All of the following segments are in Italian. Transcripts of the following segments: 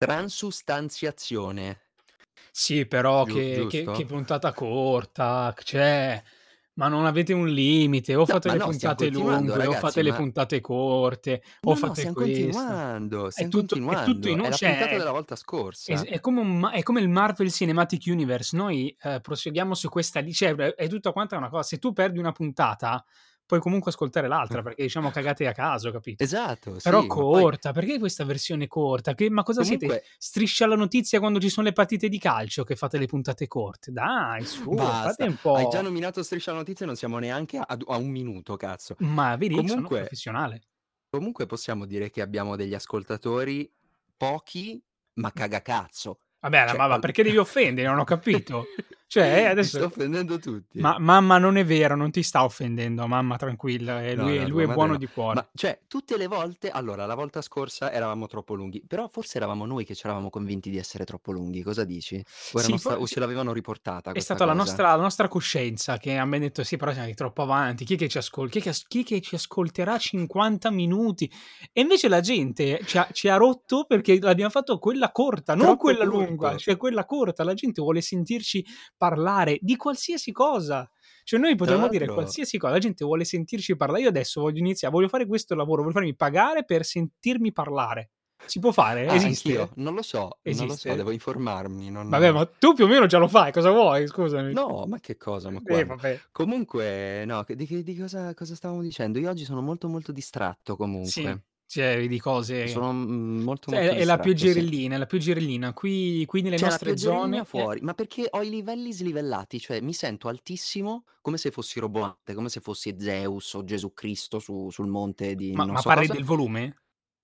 Transustanziazione. Sì, però Giu che che che puntata corta, cioè, ma non avete un limite, o No, fate ma le no, puntate continuando lunghe, o ragazzi, fate le ma puntate corte, o No, no, fate stiam questo. continuando, È stiam tutto è tutto continuando. in È la cioè puntata della volta scorsa. è come un ma è come il Marvel Cinematic Universe. Noi, ehm, proseguiamo su questa li cioè è è tutta quanta una co se tu perdi una puntata, puoi comunque ascoltare l'altra, perché diciamo cagate a caso, capito? Esatto, Però sì, poi corta, perché questa versione corta? Che ma cosa siete? Comunque Striscia la notizia quando ci sono le partite di calcio che fate le puntate corte? Dai su, fate Basta, un hai già po' nominato Striscia la notizia e non siamo neanche a a 1 minuto, cazzo. Ma vedi, sono Comunque professionale. comunque possiamo dire che abbiamo degli ascoltatori, pochi, ma cagacazzo. Vabbè, Cioè ma ma perché devi offendere? Non ho capito. Cioè, eh, Ti sto adesso offendendo tutti. ma mamma non è vero, non ti sta offendendo, mamma tranquilla, No, lui no, è lui è buono no. di cuore. Ma cioè, tutte le volte allora la volta scorsa eravamo troppo lunghi, però forse eravamo noi che c'eravamo convinti di essere troppo lunghi, cosa dici? O Sì, sta o ce l'avevano riportata è stata la nostra la nostra coscienza che ha detto: "Sì, però siamo troppo avanti, chi che ci ascol chi che chi che ci ascolterà 50 minuti?" E invece la gente ci ha ci ha rotto perché l'abbiamo fatto quella corta, non Troppo quella lunga, corto. cioè quella corta. La gente vuole sentirci parlare di qualsiasi cosa. Cioè noi potremmo dire l'altro qualsiasi cosa, la gente vuole sentirci parla io adesso voglio iniziare voglio fare questo lavoro, voglio farmi pagare per sentirmi parlare. Si può fare? Ah, anch'io. Esiste? Non lo so, non lo so, Esiste? devo informarmi, Vabbè, non ma tu più o meno già lo fai, cosa vuoi? Scusami. No, ma che cosa, ma Eh, vabbè. Comunque no, di di cosa cosa stavamo dicendo? Io oggi sono molto, molto distratto Sì, comunque. Cioè di cose Sono, mhmm, molto, cioè molto è la distratto, sì. pioggerellina, è la pioggerellina. Qui qui nelle la nostre zone fuori, ma perché ho i livelli slivellati, cioè mi sento altissimo come se fossi roboante, come se fossi Zeus o Gesù Cristo su sul monte di Ma ma so parli cosa. del volume?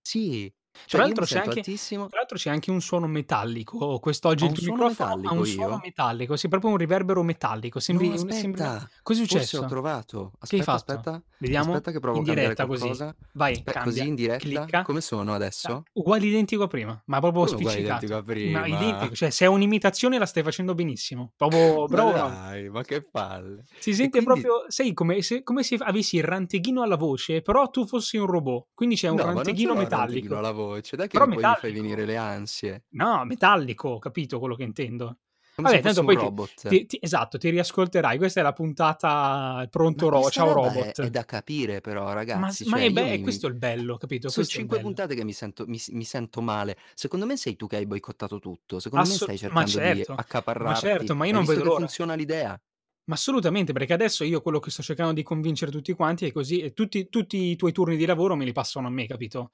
Sì, cioè io mi l'altro c'è anche altissimo tra l'altro c'è anche un suono metallico. Quest'oggi Ho il un tuo suono microfono ha metallico un suono io? metallico, sì, proprio un riverbero metallico. No, Sembri un sembri aspetta, cos'è forse ho successo? trovato. Che hai Aspetta, fatto? aspetta, Vediamo? aspetta che provo In a cambiare diretta così. qualcosa. Vai, Aspe così cambia, in diretta? clicca. Come sono Ah, adesso? uguale identico a prima, ma proprio Come uguale identico spiccicato. a Ma prima? identico, cioè se è un'imitazione la stai facendo benissimo. Proprio Ma bravo, bravo. dai, ma che palle. Si E sente quindi proprio sai come se come se avessi il ranteghino alla voce, però tu fossi un robot. Quindi c'è un No, ma non ce ranteghino l'ho il ranteghino metallico. alla voce, dai che Però poi mi fai venire le ansie. No, metallico, capito quello che intendo. Come Vabbè tanto poi robot. ti ti esatto, ti riascolterai. Questa è la puntata pronto Ma ro ciao roba è è robot. da capire però Ma ragazzi, ma cioè è io be è mi questo il bello, capito? son Questo è il 5 bello. puntate che mi sento mi mi sento male. Secondo me sei tu che hai boicottato tutto. Secondo me Asso stai ma cercando di certo, ma accaparrarti certo, ma io non vedo l'ora. funziona l'idea? Ma assolutamente, perché adesso io quello che sto cercando di convincere tutti quanti è così e tutti tutti i tuoi turni di lavoro me li passano a me, capito?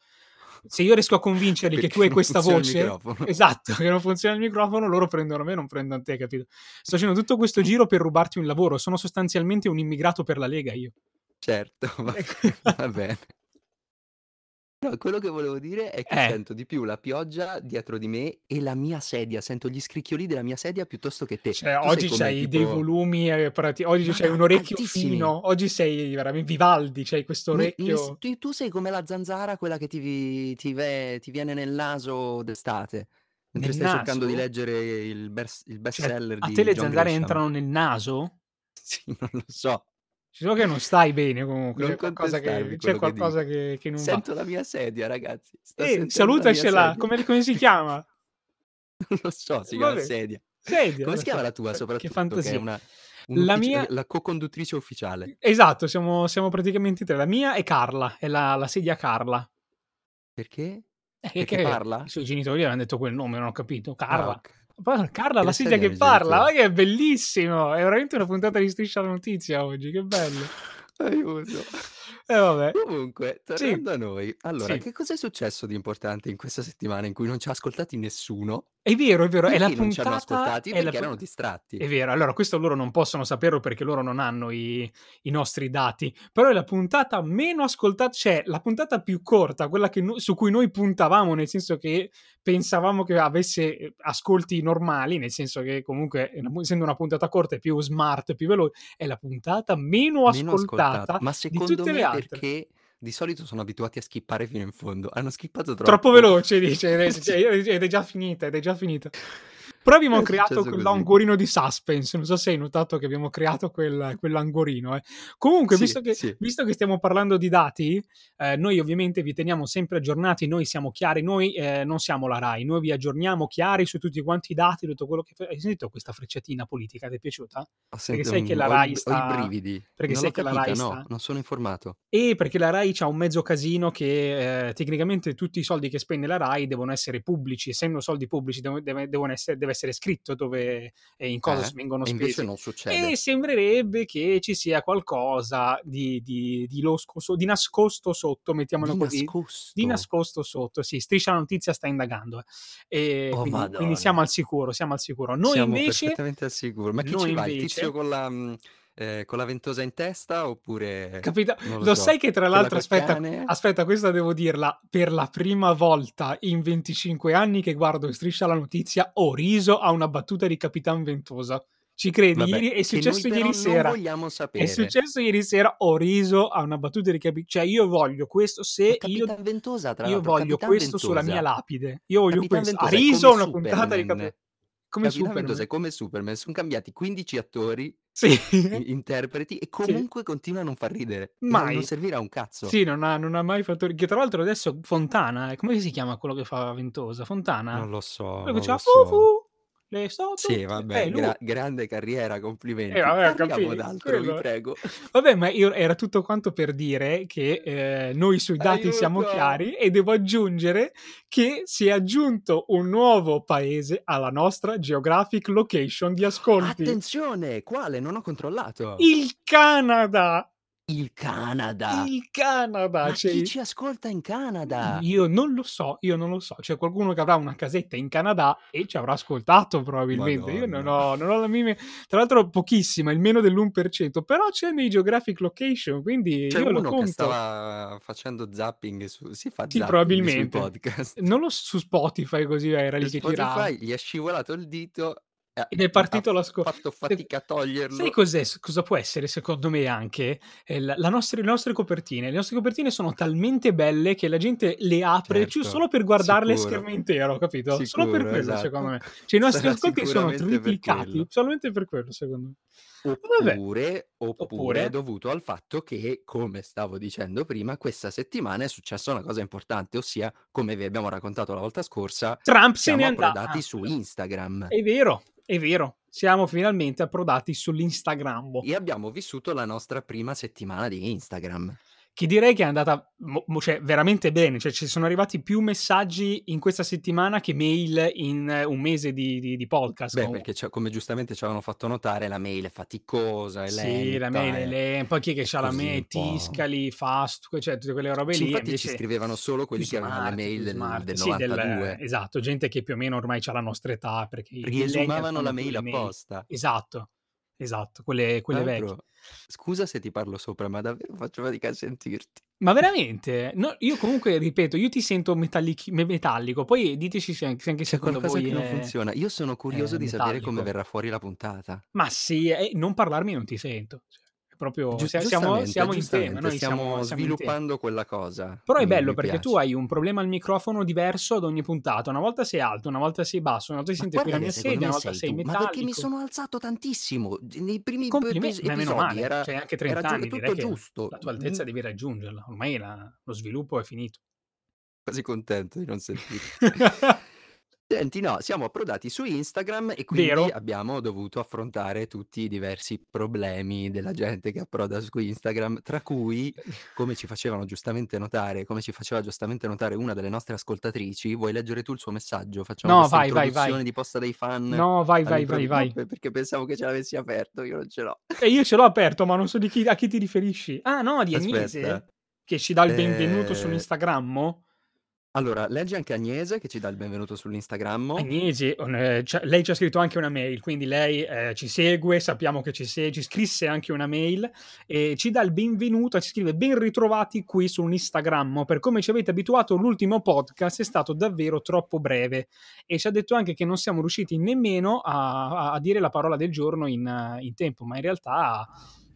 Se io riesco a convincerli che tu hai questa voce esatto, che non funziona il microfono, loro prendono me, non prendono te, capito? Sto facendo tutto questo giro per rubarti un lavoro. Sono sostanzialmente un immigrato per la Lega io. Certo, va bene, va bene. No, quello che volevo dire è che Eh. sento di più la pioggia dietro di me e la mia sedia, sento gli scricchioli della mia sedia piuttosto che te. Cioè Tu oggi c'hai dei tipo volumi, ehm, prati oggi c'hai un orecchio altissimi. fino, oggi sei veramen Vivaldi, c'hai questo orecchio tu tu sei come la zanzara, quella che ti ti ve ti viene nel naso d'estate, mentre Nel stai cercando di naso? leggere il bers il Cioè, bestseller a te di le John zanzare Grisham. entrano nel naso? Sì, non lo so. Ci so che non stai bene comunque, Non c'è qualcosa che c'è che qualcosa che che non va. Sento la mia sedia ragazzi, sto Eh, la salutacela, come come si chiama? Non lo so, si chiama Vabbè, sedia. sedia, Come si chiama la che tua che soprattutto, che fantasia. una La un'uffici mia la co-conduttrice ufficiale? Esatto, siamo siamo praticamente 3. La mia è Carla, è la la sedia Carla. Perché? Eh, che Perché che parla? i suoi genitori han detto quel nome, non ho capito. Ah, Carla. Pa Carla Che la la sedia sedia che parla, ma che è bellissimo! È veramente una puntata di Striscia la notizia oggi, che bello. Aiuto. E vabbè. Comunque, Sì. tornando a noi, allora Sì. che cos'è successo di importante in questa settimana in cui non ci ha ascoltati nessuno? È vero, è vero, è la Perché non ci hanno puntata ascoltati? è la Perché pu erano distratti. è vero, allora questo loro non possono saperlo perché loro non hanno i i nostri dati, però è la puntata meno ascolta cioè la puntata più corta, quella che no su cui noi puntavamo, nel senso che pensavamo che avesse, ascolti normali, nel senso che comunque è pu essendo una puntata corta è più smart, più velo è la puntata meno Meno ascoltata. ascoltata Ma di secondo tutte le me perché di solito sono abituati a skippare fino in fondo. Hanno skippato Troppo troppo. veloce dice, ed è già finita, ed è già finita. Però abbiamo È creato successo così. quell'angorino di suspense. Non so se hai notato che abbiamo creato quel, quell'angorino. eh. Comunque, Sì, visto, che, sì. visto che stiamo parlando di dati, eh, noi ovviamente vi teniamo sempre aggiornati. Noi siamo chiari, noi eh, non siamo la RAI, noi vi aggiorniamo chiari su tutti quanti i dati, tutto quello che. Hai sentito questa frecciatina politica? Ti è piaciuta? Ho Perché sai che la ho Rai Ho sta- i brividi. perché non sai che la capita, Rai no, sta- non sono informato. E perché la RAI ha un mezzo casino che eh, tecnicamente tutti i soldi che spende la RAI devono essere pubblici, essendo soldi pubblici devono essere, deve essere scritto dove e in cosa Eh? vengono spesi. invece non succede. E sembrerebbe che ci sia qualcosa di, di, di losco so- di nascosto sotto, mettiamolo Di così. nascosto. Di nascosto sotto, sì, Striscia la notizia sta indagando. eh. E Oh, quindi, quindi siamo al sicuro, siamo al sicuro. Noi Siamo invece perfettamente al sicuro. Ma chi ci va? Il tizio con la, mh, eh, con la ventosa in testa oppure... Capita- non lo so, sai che tra l'altro, aspetta, aspetta, questa devo dirla, per la prima volta in 25 anni che guardo Striscia la notizia ho riso a una battuta di Capitan Ventosa. Ci credi? Vabbè, Ieri- è successo ieri sera. Vogliamo sapere. È successo ieri sera, ho riso a una battuta di Capitan Cioè io voglio questo, se io, Ventosa, tra io voglio Capitan questo Ventosa. sulla mia lapide. Io voglio Capitan questo. Ha riso una puntata di. Capitan come Capitan Superman. Ventosa è come Superman. Sono cambiati 15 attori, Sì. i- interpreti, e comunque continua a non far ridere. Mai. Non servirà un cazzo. Sì, non ha, non ha mai fatto. Che tra l'altro adesso Fontana, eh, come si chiama quello che fa Ventosa? Fontana? Non lo so. quello che diceva lo so. Le so Sì, tutte". vabbè, Eh, gra- grande carriera, complimenti. Eh, vabbè, Parliamo d'altro, vi quello- prego. Vabbè, ma io era tutto quanto per dire che eh, noi sui dati siamo Aiuto! chiari e devo aggiungere che si è aggiunto un nuovo paese alla nostra geographic location di ascolti. Attenzione, quale? Non ho controllato. Il Canada! Il Canada. Il Canada! Ma Cioè, chi ci ascolta in Canada? Io non lo so, io non lo so. C'è qualcuno che avrà una casetta in Canada e ci avrà ascoltato probabilmente. Io non Madonna. ho, non ho la minima... Tra l'altro pochissima, il meno dell'1%, però c'è nei geographic location, quindi C'è io lo uno che conto. stava facendo zapping su... Si fa Sì, zapping probabilmente. podcast. Non lo su Spotify così era lì Su che girava. Spotify gli è scivolato il dito Ed è partito ha l'ascolto. fatto fatica a toglierlo. Sai cos'è, cosa può essere secondo me anche? Eh, la- la nostre- le nostre copertine. Le nostre copertine sono talmente belle che la gente le apre Certo, solo per guardarle sicuro. schermo intero, capito? solo Sicuro, per quello, esatto. secondo me. Cioè, i nostri Sarà ascolti sono triplicati solamente per quello, secondo me. Oppure, oppure, Oppure? è dovuto al fatto che, come stavo dicendo prima, questa settimana è successa una cosa importante, ossia, come vi abbiamo raccontato la volta scorsa, Trump se siamo n'è andato. su Instagram È vero, è vero. Siamo finalmente approdati sull'Instagram. e abbiamo vissuto la nostra prima settimana di Instagram. Che direi che è andata mo- cioè, veramente bene. Cioè, ci sono arrivati più messaggi in questa settimana che mail in eh, un mese di, di- di podcast. Beh, comunque. perché c'è- come giustamente ci avevano fatto notare, la mail è faticosa, è Sì, la lenta, mail è è- lenta, poi chi è che c'ha la mail. Tiscali, Fast, cioè tutte quelle robe Sì, lì. infatti ci scrivevano solo quelli più che avevano smart, mail del, smart. del Sì, del- 92. esatto, gente che più o meno ormai ha la nostra età perché Riesumavano la mail apposta. Esatto, esatto, quelle, quelle vecchie. Scusa se ti parlo sopra, ma davvero faccio fatica a sentirti. Ma veramente? No, io comunque, ripeto, io ti sento metallic- me- metallico, poi diteci se anche, se anche C'è secondo qualcosa voi che non è- funziona. Io sono curioso è di sapere come metallico. verrà fuori la puntata. Ma sì, eh, non parlarmi non ti sento. Cioè, proprio, Giu- sia- siamo, siamo in tema, noi stiamo siamo, sviluppando quella cosa. Però è bello perché tu piace. hai un problema al microfono diverso ad ogni puntata. Una volta sei alto, una volta sei basso, una volta si sente qui la mia sedia, una volta sei sei tu, ma perché mi metallico. sono alzato tantissimo. Nei primi Complimenti, meno episodi male, era, c'hai anche era 30 giu- anni, tutto giusto. la tua altezza Mm, devi raggiungerla. Ormai la- lo sviluppo è finito. Quasi contento di non sentirti. Senti, no, siamo approdati su Instagram e quindi Vero. abbiamo dovuto affrontare tutti i diversi problemi della gente che approda su Instagram, tra cui, come ci facevano giustamente notare, come ci faceva giustamente notare una delle nostre ascoltatrici, vuoi leggere tu il suo messaggio? Facciamo No, questa vai, vai, introduzione vai. di posta dei fan No, vai, vai, vai, all'improvviso, vai. perché pensavo che ce l'avessi aperto, io non ce l'ho. E io ce l'ho aperto, ma non so di chi, a chi ti riferisci. Ah, no, di Aspetta. Agnese, che ci dà il benvenuto Eh, sull'Instagrammo. Allora, leggi anche Agnese che ci dà il benvenuto sull'Instagrammo. Agnese, eh, lei ci ha scritto anche una mail, quindi lei eh, ci segue, sappiamo che ci segue, ci scrisse anche una mail e ci dà il benvenuto, ci scrive ben ritrovati qui su Instagram, per come ci avete abituato l'ultimo podcast è stato davvero troppo breve e ci ha detto anche che non siamo riusciti nemmeno a, a- dire la parola del giorno in, in tempo, ma in realtà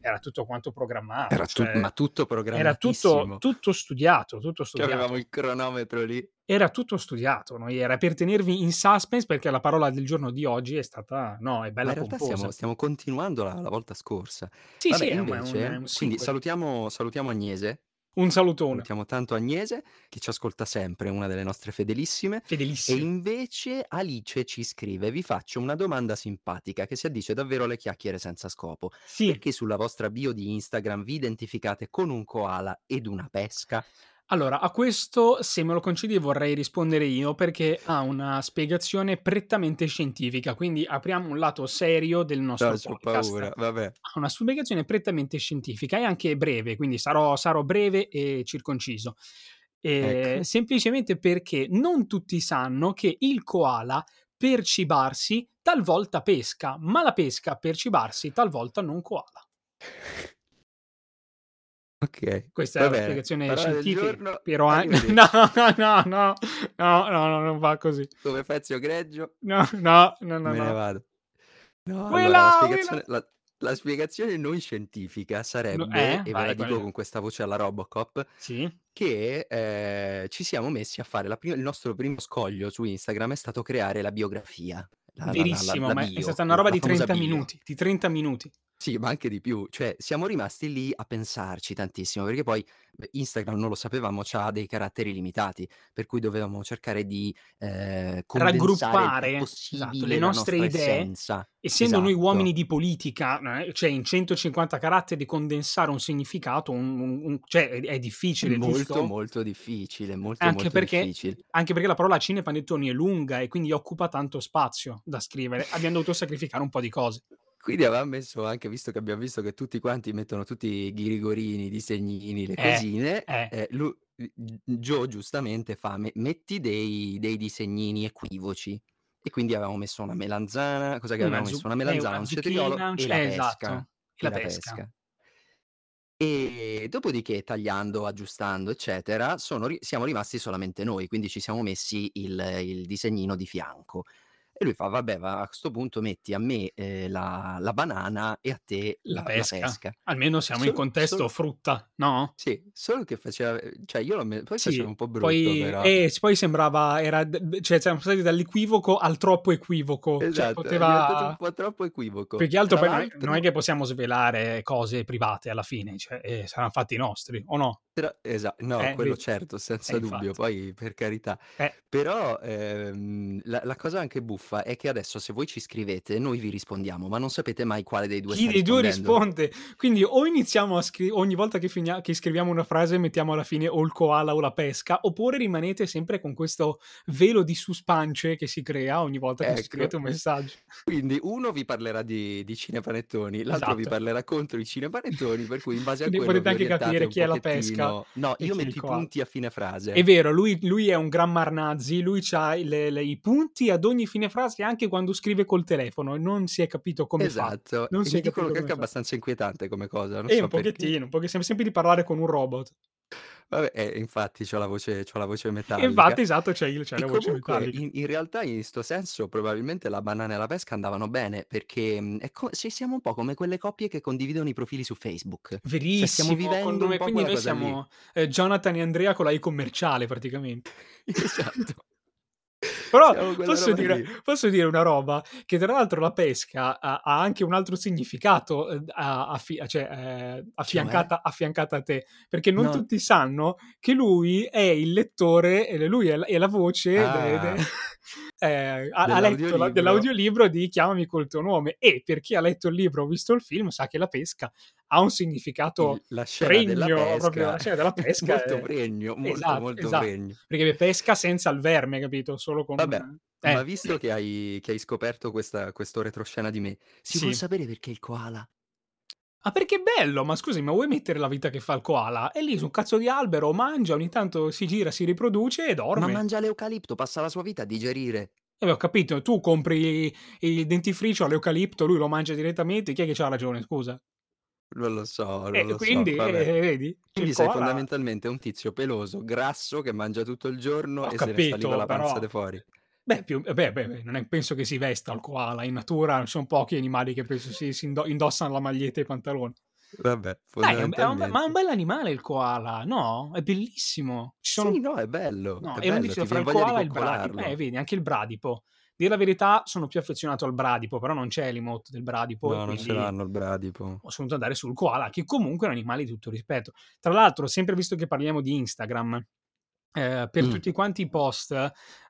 era tutto quanto programmato, Era tu- cioè, ma tutto era programmatissimo. tutto, tutto studiato, tutto studiato. avevamo il cronometro lì. Era tutto studiato, no, era per tenervi in suspense perché la parola del giorno di oggi è stata no, è Ma bella in realtà stiamo stiamo continuando la la volta scorsa. Sì, Vabbè sì, un è un è invece un quindi salutiamo salutiamo Agnese. Un salutone. Salutiamo tanto Agnese, che ci ascolta sempre, una delle nostre fedelissime. E Fedelissime. invece Alice ci scrive: "Vi faccio una domanda simpatica che si addice davvero alle chiacchiere senza scopo. Sì. Perché sulla vostra bio di Instagram vi identificate con un koala ed una pesca?" Allora, a questo, se me lo concedi, vorrei rispondere io perché ha una spiegazione prettamente scientifica, quindi apriamo un lato serio del nostro No, c'ho podcast. paura, vabbè. Ha una spiegazione prettamente scientifica e anche breve, quindi sarò sarò breve e circonciso. Ehm, Ecco. semplicemente perché non tutti sanno che il koala per cibarsi talvolta pesca, ma la pesca per cibarsi talvolta non koala. Okay, Questa è va la bene. spiegazione Parola scientifica, giorno, però an arrivederci. no, no, no, no, no, no, non va così. Come Fezio Greggio No, no, no, no, me ne no. vado. No, allora la spiegazione la la spiegazione non scientifica No sarebbe, eh? e ve Vai, la qual dico è? con questa voce alla Robocop, Sì. che, ehm, ci siamo messi a fare la pri il nostro primo scoglio su Instagram è stato creare la biografia, la la la la Verissimo, la ma è bio, stata una la roba la di famosa 30 bio. minuti, di 30 minuti. Sì, ma anche di più. Cioè, siamo rimasti lì a pensarci tantissimo, perché poi, beh, Instagram non lo sapevamo, c'ha dei caratteri limitati, per cui dovevamo cercare di, più Raggruppare, esatto, le nostre idee, essenza. essendo noi uomini Esatto. di politica, eh, cioè in 150 caratteri condensare un significato, un un un cioè è è difficile, molto, giusto? molto difficile, molto, Anche molto perché difficile. anche perché la parola cinepanettoni è lunga e quindi occupa tanto spazio da scrivere. Abbiam dovuto sacrificare un po' di cose. Quindi avevam messo anche visto che abbiam visto che tutti quanti mettono tutti i ghirigorini, i disegnini, le Eh, cosine, eh. ehm, lu g g Joe giustamente fa: "Me metti dei dei disegnini equivoci." E quindi avevamo messo una melanzana cos'è che Una avevamo messo? zu Una eh, melanzana, una un zucchina, cetriolo un e la eh, pesca. esatto, E la la pesca. pesca. E dopodiché tagliando, aggiustando, eccetera, sono ri siamo rimasti solamente noi, quindi ci siamo messi il il disegnino di fianco. E lui fa: "Vabbè, va a 'sto punto metti a me, ehm, la la banana e a te La la la pesca. pesca." Almeno siamo in Solo contesto solo frutta, no? Sì, solo che faceva ehm, cioè io l'ho me poi faceva Sì, un po' brutto poi però. eh, poi sembrava era cioè siamo passati dall'equivoco al troppo equivoco, cioè Esatto, è diventato un poteva po' troppo equivoco. più che altro Tra poi non è non è l'altro che possiamo svelare cose private alla fine, cioè, ehm, saran fatti nostri, o no? Tra esa no, Eh, quello certo, Eh, senza dubbio, infatti. poi per carità. Eh. Però, ehm, la la cosa anche buffa è che adesso se voi ci scrivete noi vi rispondiamo, ma non sapete mai quale dei 2 Chi dei 2 rispondendo. risponde? Quindi o iniziamo a scri ogni volta che finia che scriviamo una frase mettiamo alla fine o il koala o la pesca, oppure rimanete sempre con questo velo di suspance che si crea ogni volta che ci scrivete Ecco. un messaggio. Quindi uno vi parlerà di di cinepanettoni, l'altro vi Esatto. parlerà contro i cinepanettoni, per cui in base a Quindi quello potete vi anche capire chi è la pesca pochettino no, e io metto i punti a fine È frase. vero, lui lui è un gran Marnazzi, lui le i punti ad ogni fine frase anche quando scrive col telefono e non si è capito come fa. Esatto, Non e si mi è dicono capito che è fa. abbastanza inquietante come cosa, non Eh, so un perché. pochettino, un poche sem sembri di parlare con un robot. Vabbè, eh, infatti c'ho la voce c'ho la voce E metallica. infatti, esatto, il c'hai E la voce comunque metallica. in in realtà in 'sto senso probabilmente la banana e la pesca andavano bene, perché, mhmm, è co sì, siamo un po' come quelle coppie che condividono i profili su Facebook. Cioè stiamo Verissimo, vivendo un po' quindi noi siamo, ehm, Jonathan e Andrea con la I commerciale praticamente. Esatto. Però posso dire posso dire una roba? Che tra l'altro la pesca ha ha anche un altro significato, uhm, a affi cioè, ehm, Cioè? affiancata affiancata a te, perché non No. tutti sanno che lui è il lettore e lui è la è la voce de de Ehm, ha ha letto la Dell'audiolibro. di Chiamami col tuo nome e per chi ha letto il libro o visto il film sa che la pesca ha un significato la pregno, proprio la scena della pesca molto è pregno, molto, esatto, molto esatto. pregno. Perché pesca senza il verme, capito? Solo con Vabbè, eh. ma visto che hai che hai scoperto questa questo retroscena di me, si Sì. sapere perché il koala? Ah, perché bello! Ma scusami, ma vuoi mettere la vita che fa il koala? È lì su un cazzo di albero, mangia, ogni tanto si gira, si riproduce e Ma dorme. mangia l'eucalipto, passa la sua vita a digerire. Eh beh, ho capito, tu compri il dentifricio all'eucalipto, lui lo mangia direttamente, chi è che c'ha ragione, scusa? Non lo so, non Eh, lo so, quindi, vabbè. eh, vedi? Quindi sei fondamentalmente un tizio peloso, grasso, che mangia tutto il giorno Ho e se ne sta capito, la panza però de fuori. Beh, più beh, beh, beh, non è penso che si vesta il koala, in natura son pochi animali che penso si si indo indossano la maglietta e i pantaloni. Vabbè, Dai, è un è un ma è un fondamentalmente bell'animale il koala, no? È bellissimo. Ci Sì, sono no, è bello, no, è un bello, ti fra il koala e il bradi eh, vedi anche il bradipo. Dir la verità sono più affezionato al bradipo, però non c'è l'emote del bradipo No, non ce l'hanno il bradipo. ho dovuto andare sul koala, che comunque è un animale di tutto rispetto. Tra l'altro, sempre visto che parliamo di Instagram, ehm, per Mh. tutti quanti i post,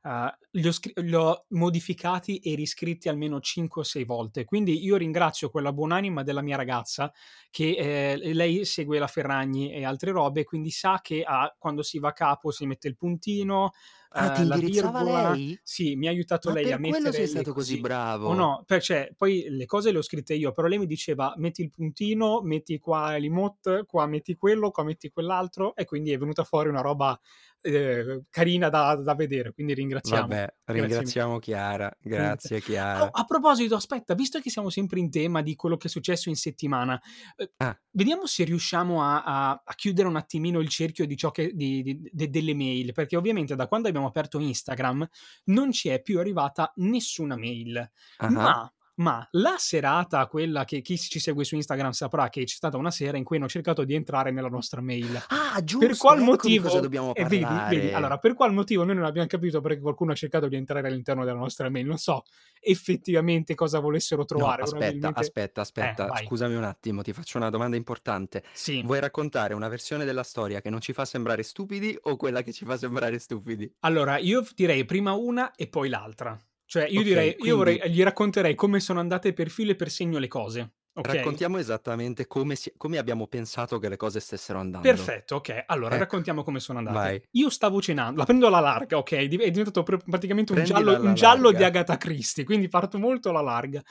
uhm, li ho scri li ho modificati e riscritti almeno 5 o 6 volte. Quindi io ringrazio quella buonanima della mia ragazza che, ehm, lei segue la Ferragni e altre robe, quindi sa che ha quando si va a capo si mette il puntino, Ah, ti la indirizzava virgola lei? sì, mi ha aiutato Ma lei a per quello sei mettere le stato così bravo. no, per cioè poi le cose le ho scritte io, però lei mi diceva: "Metti il puntino, metti qua l'emote, qua metti quello, qua metti quell'altro", e quindi è venuta fuori una roba, ehm, carina da da vedere, quindi ringraziamo. Vabbè, Grazie ringraziamo Chiara. Niente. Grazie Oh, Chiara. a proposito, aspetta, visto che siamo sempre in tema di quello che è successo in settimana, uhm, Ah. vediamo se riusciamo a a a chiudere un attimino il cerchio di ciò che di di de delle mail, perché ovviamente da quando abbiamo aperto Instagram non ci è più arrivata nessuna mail. Ah-ah. Ma ma la serata, quella che chi ci segue su Instagram saprà che c'è stata una sera in cui hanno cercato di entrare nella nostra mail. Ah, Per giusto, qual ecco di cosa motivo dobbiamo eh, vedi, vedi, allora per qual motivo noi non abbiam capito perché qualcuno ha cercato di entrare all'interno della nostra mail. Non so effettivamente cosa volessero No, trovare, aspetta, probabilmente aspetta, eh, aspetta, vai. scusami un attimo, ti faccio una domanda importante. Sì. Vuoi raccontare una versione della storia che non ci fa sembrare stupidi o quella che ci fa sembrare stupidi? Allora, io direi prima una e poi l'altra. Cioè io direi Okay, io vorrei quindi gli racconterei come sono andate per filo e per segno le cose, okay? Raccontiamo esattamente come si come abbiamo pensato che le cose stessero andando. Perfetto, okay. Allora Ecco, raccontiamo come sono andate. vai. Io stavo cenando la prendo alla larga, okay, div è diventato pr praticamente un Prendila giallo un giallo di. Agatha Christie, quindi parto molto alla larga.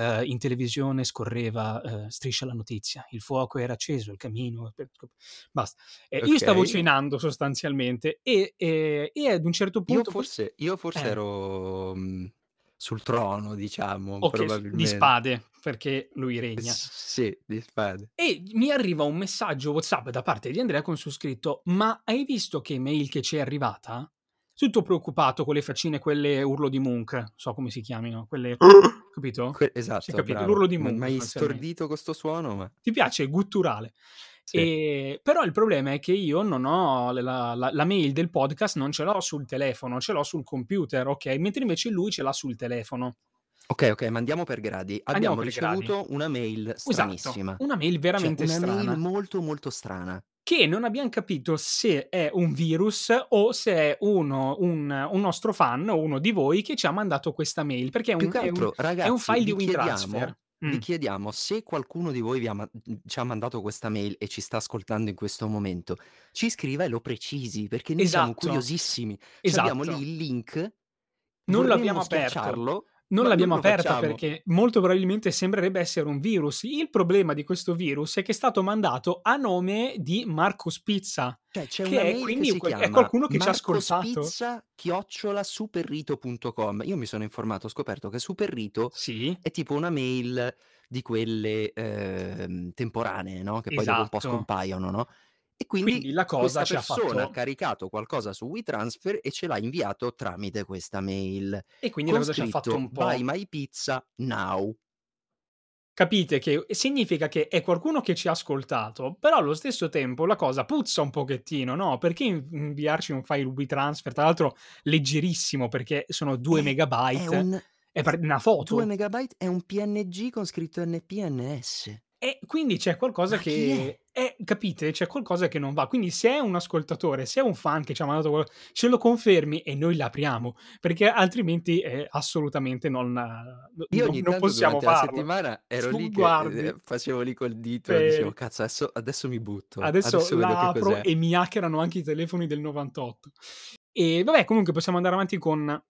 Ehm, in televisione scorreva, ehm, Striscia la notizia, il fuoco era acceso, il camino basta. Ehm, io stavo Okay. cenando sostanzialmente e ehm, e ad un certo Io punto poi forse io forse eh. ero, mhmm, sul trono diciamo, Okay, s di probabilmente. spade, perché lui regna. S sì, di spade. E mi arriva un messaggio WhatsApp da parte di Andrea con su scritto: "Ma hai visto che mail che ci è arrivata?" Tutto preoccupato con le faccine quelle urlo di Munch, non so come si chiamino, quelle capito? Que Si è esatto, capito, bravo. l'urlo di Munch sostanzialmente. stordito con 'sto suono, ma Ti piace? Gutturale. Sì. Ehm, però il problema è che io non ho la la la mail del podcast non ce l'ho sul telefono, ce l'ho sul computer, okay, mentre invece lui ce l'ha sul telefono. Okay, okay, ma andiamo per gradi. Abbiamo per gradi. ricevuto una mail Esatto, stranissima. una mail Cioè veramente una mail strana. molto, molto strana. Che non abbiam capito se è un virus o se è uno un un nostro fan o uno di voi che ci ha mandato questa mail, perché è un che è un altro, è un ragazzi, file di WinTransfer. chiediamo vi chiediamo se qualcuno di voi vi ha ci ha mandato questa mail e ci sta ascoltando in questo momento, ci scriva e lo precisi, perché noi siamo Esatto. curiosissimi. C'abbiamo lì Esatto. il link, Non l'abbiamo aperto. Non ma non l'abbiamo lo aperta facciamo. perché molto probabilmente sembrerebbe essere un virus. Il problema di questo virus è che è stato mandato a nome di Marco Spizza, Cioè c'è che una è mail che quindi si que è chiama qualcuno che ci ha ascoltato. marcospizza@superrito.com. Io mi sono informato, ho scoperto che Superrito Sì. è tipo una mail di quelle, ehm, temporanee, no, che poi dopo un po' Esatto. scompaiono, no, e quindi Quindi la cosa questa ci ha persona ha fatto caricato qualcosa su WeTransfer e ce l'ha inviato tramite questa mail, e quindi la cosa ci ha fatto un "Buy po' my pizza now". Capite che significa che è qualcuno che ci ha ascoltato, però allo stesso tempo la cosa puzza un pochettino, no, perché in inviarci un file WeTransfer, tra l'altro leggerissimo perché sono 2 È è megabyte, un è una 2 foto. megabyte è un PNG con scritto NPNS. E quindi c'è qualcosa Ma chi è? che eh, capite? C'è qualcosa che non va. Quindi se è un ascoltatore, se è un fan che ci ha mandato qual ce lo confermi e noi l'apriamo, perché altrimenti, ehm, assolutamente non no Io non ogni non possiamo farlo. settimana ero Tu lì che, guardi ehm, facevo lì col dito e dicevo: Vedi. "Cazzo adesso adesso mi butto, Adesso adesso vedo la che apro cos'è". e mi hackerano anche i telefoni del '98. E vabbè comunque possiamo andare avanti con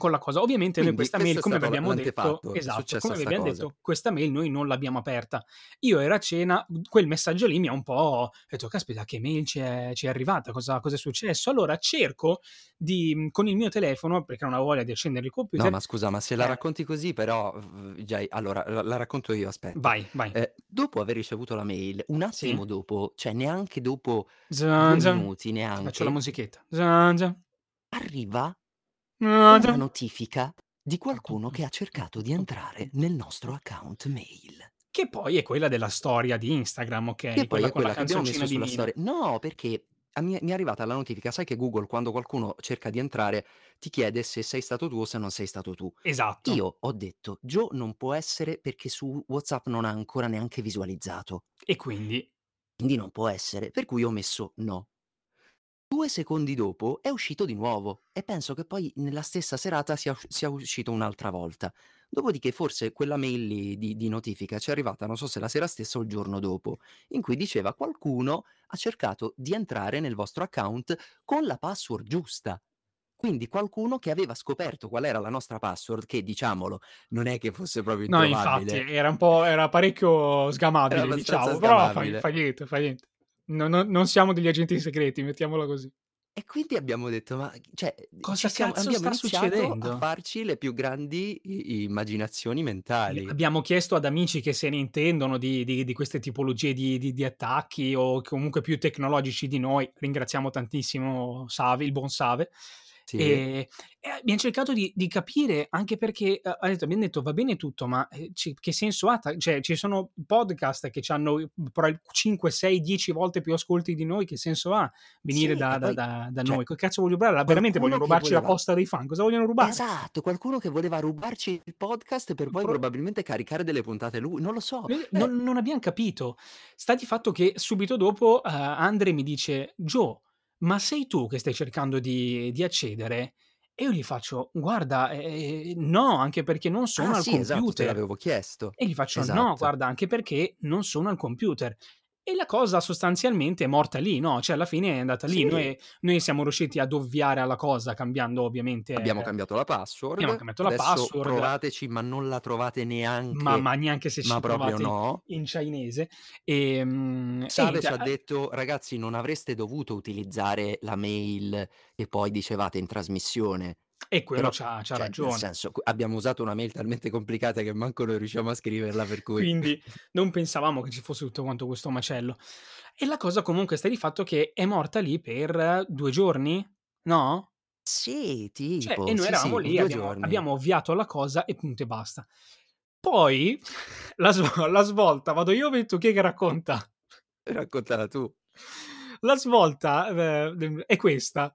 con la cosa. Ovviamente noi Quindi questa mail, come vi abbiamo detto esatto, come vi sta abbiam cosa. detto, questa mail noi non l'abbiamo aperta. Io ero a cena, quel messaggio lì mi ha un po' detto: "Caspita che mail ci è ci è arrivata? Cosa cosa è successo?" Allora cerco di mhmm, con il mio telefono, perché non avevo voglia di accendere il No, computer ma scusa, ma se la eh. racconti così però già allora la la racconto io, aspetta. Vai, vai. Ehm, dopo aver ricevuto la mail, un Sì. attimo dopo, cioè neanche dopo 2 Zan zan. minuti, Ti faccio la neanche musichetta. Zan zan. arriva una zan. notifica di qualcuno che ha cercato di entrare nel nostro account mail. Che poi è quella della storia di Instagram, Che okay, poi quella è con la quella che abbiamo messo sulla storia no, perché a mi è mi è arrivata la notifica, sai che Google quando qualcuno cerca di entrare ti chiede se sei stato tu o se non sei stato tu. Esatto. Io ho detto: "Joe non può essere perché su WhatsApp non ha ancora neanche visualizzato". E quindi? Quindi non può essere, per cui ho messo no. 2 secondi dopo è uscito di nuovo e penso che poi nella stessa serata sia sia uscito un'altra volta. Dopodiché forse quella mail lì di di notifica ci è arrivata, non so se la sera stessa o il giorno dopo, in cui diceva: "Qualcuno ha cercato di entrare nel vostro account con la password giusta". Quindi qualcuno che aveva scoperto qual era la nostra password, che diciamolo, non è che fosse proprio No, infatti introvabile. era un po' era parecchio Era sgamabile abbastanza diciamo, però fa sgamabile. fa niente, fa niente. No no non siamo degli agenti segreti, mettiamola così. E quindi abbiamo detto: "Ma cioè, ci Cosa siamo" abbiamo sta iniziato a succedendo? farci le più grandi i immaginazioni mentali. abbiamo chiesto ad amici che se ne intendono di di di queste tipologie di di di attacchi o comunque più tecnologici di noi, ringraziamo tantissimo Save, il buon Save, Sì. ehm, e abbiam cercato di di capire anche perché, uhm, ha detto abbiam detto: "Va bene tutto, ma, ehm, ci che senso ha ta" cioè ci sono podcast che pro 5, 6, 10 volte più ascolti di noi, che senso ha venire Sì, da e da poi da da cioè noi? Che cazzo voglio rubare? Veramente vogliono rubarci la voleva posta dei fan? Cosa vogliono rubare? esatto, qualcuno che voleva rubarci il podcast per poi Pro probabilmente caricare delle puntate lui, non lo so. Noi Eh non non abbiam capito. Sta di fatto che subito dopo, uhm, Andre mi dice: "Joe, ma sei tu che stai cercando di di accedere?" E io gli faccio: "Guarda, ehm, no, anche perché non Ah sono al sì, esatto, te computer." l'avevo chiesto. E gli faccio: "No, Esatto. guarda, anche perché non sono al computer." E la cosa sostanzialmente è morta lì, no, cioè alla fine è andata lì. Sì. Noi noi siamo riusciti ad ovviare alla cosa cambiando Abbiamo ovviamente cambiato la abbiamo password, cambiato la password provateci, ma non la trovate ma neanche, ma neanche se ma ci proprio no. in cinese. Ehm, e Save niente ci ha a detto: "Ragazzi non avreste dovuto utilizzare la mail che poi dicevate in trasmissione." E quello Però, c'ha c'ha cioè nel ragione. senso, q abbiamo usato una mail talmente complicata che manco noi riusciamo a scriverla, per cui Quindi non pensavamo che ci fosse tutto quanto questo macello. E la cosa comunque sta di fatto che è morta lì per 2 giorni? No? Sì, Cioè, e tipo, noi sì, eravamo sì, lì, 2 abbiamo abbiamo ovviato alla cosa e punto e basta. Poi la svo la svolta vado io o vai tu? Chi è che racconta? Raccontala tu. La svolta, d è questa: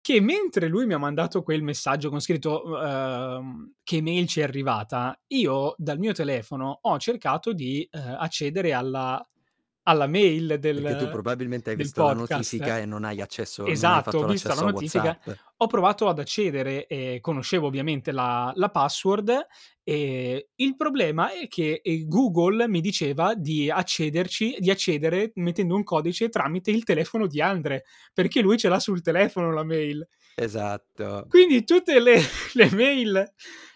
che mentre lui mi ha mandato quel messaggio con scritto, uhm, che mail ci è arrivata, io dal mio telefono ho cercato di, uhm, accedere alla alla mail Perché tu del probabilmente hai del visto la podcast. notifica e non hai accesso non hai Esatto, ho fatto visto la notifica, WhatsApp. Ho provato ad accedere e conoscevo ovviamente la la password, ehm, il problema è che, Google mi diceva di accederci di accedere mettendo un codice tramite il telefono di Andre, perché lui ce l'ha sul telefono la mail. Esatto. Quindi tutte le le mail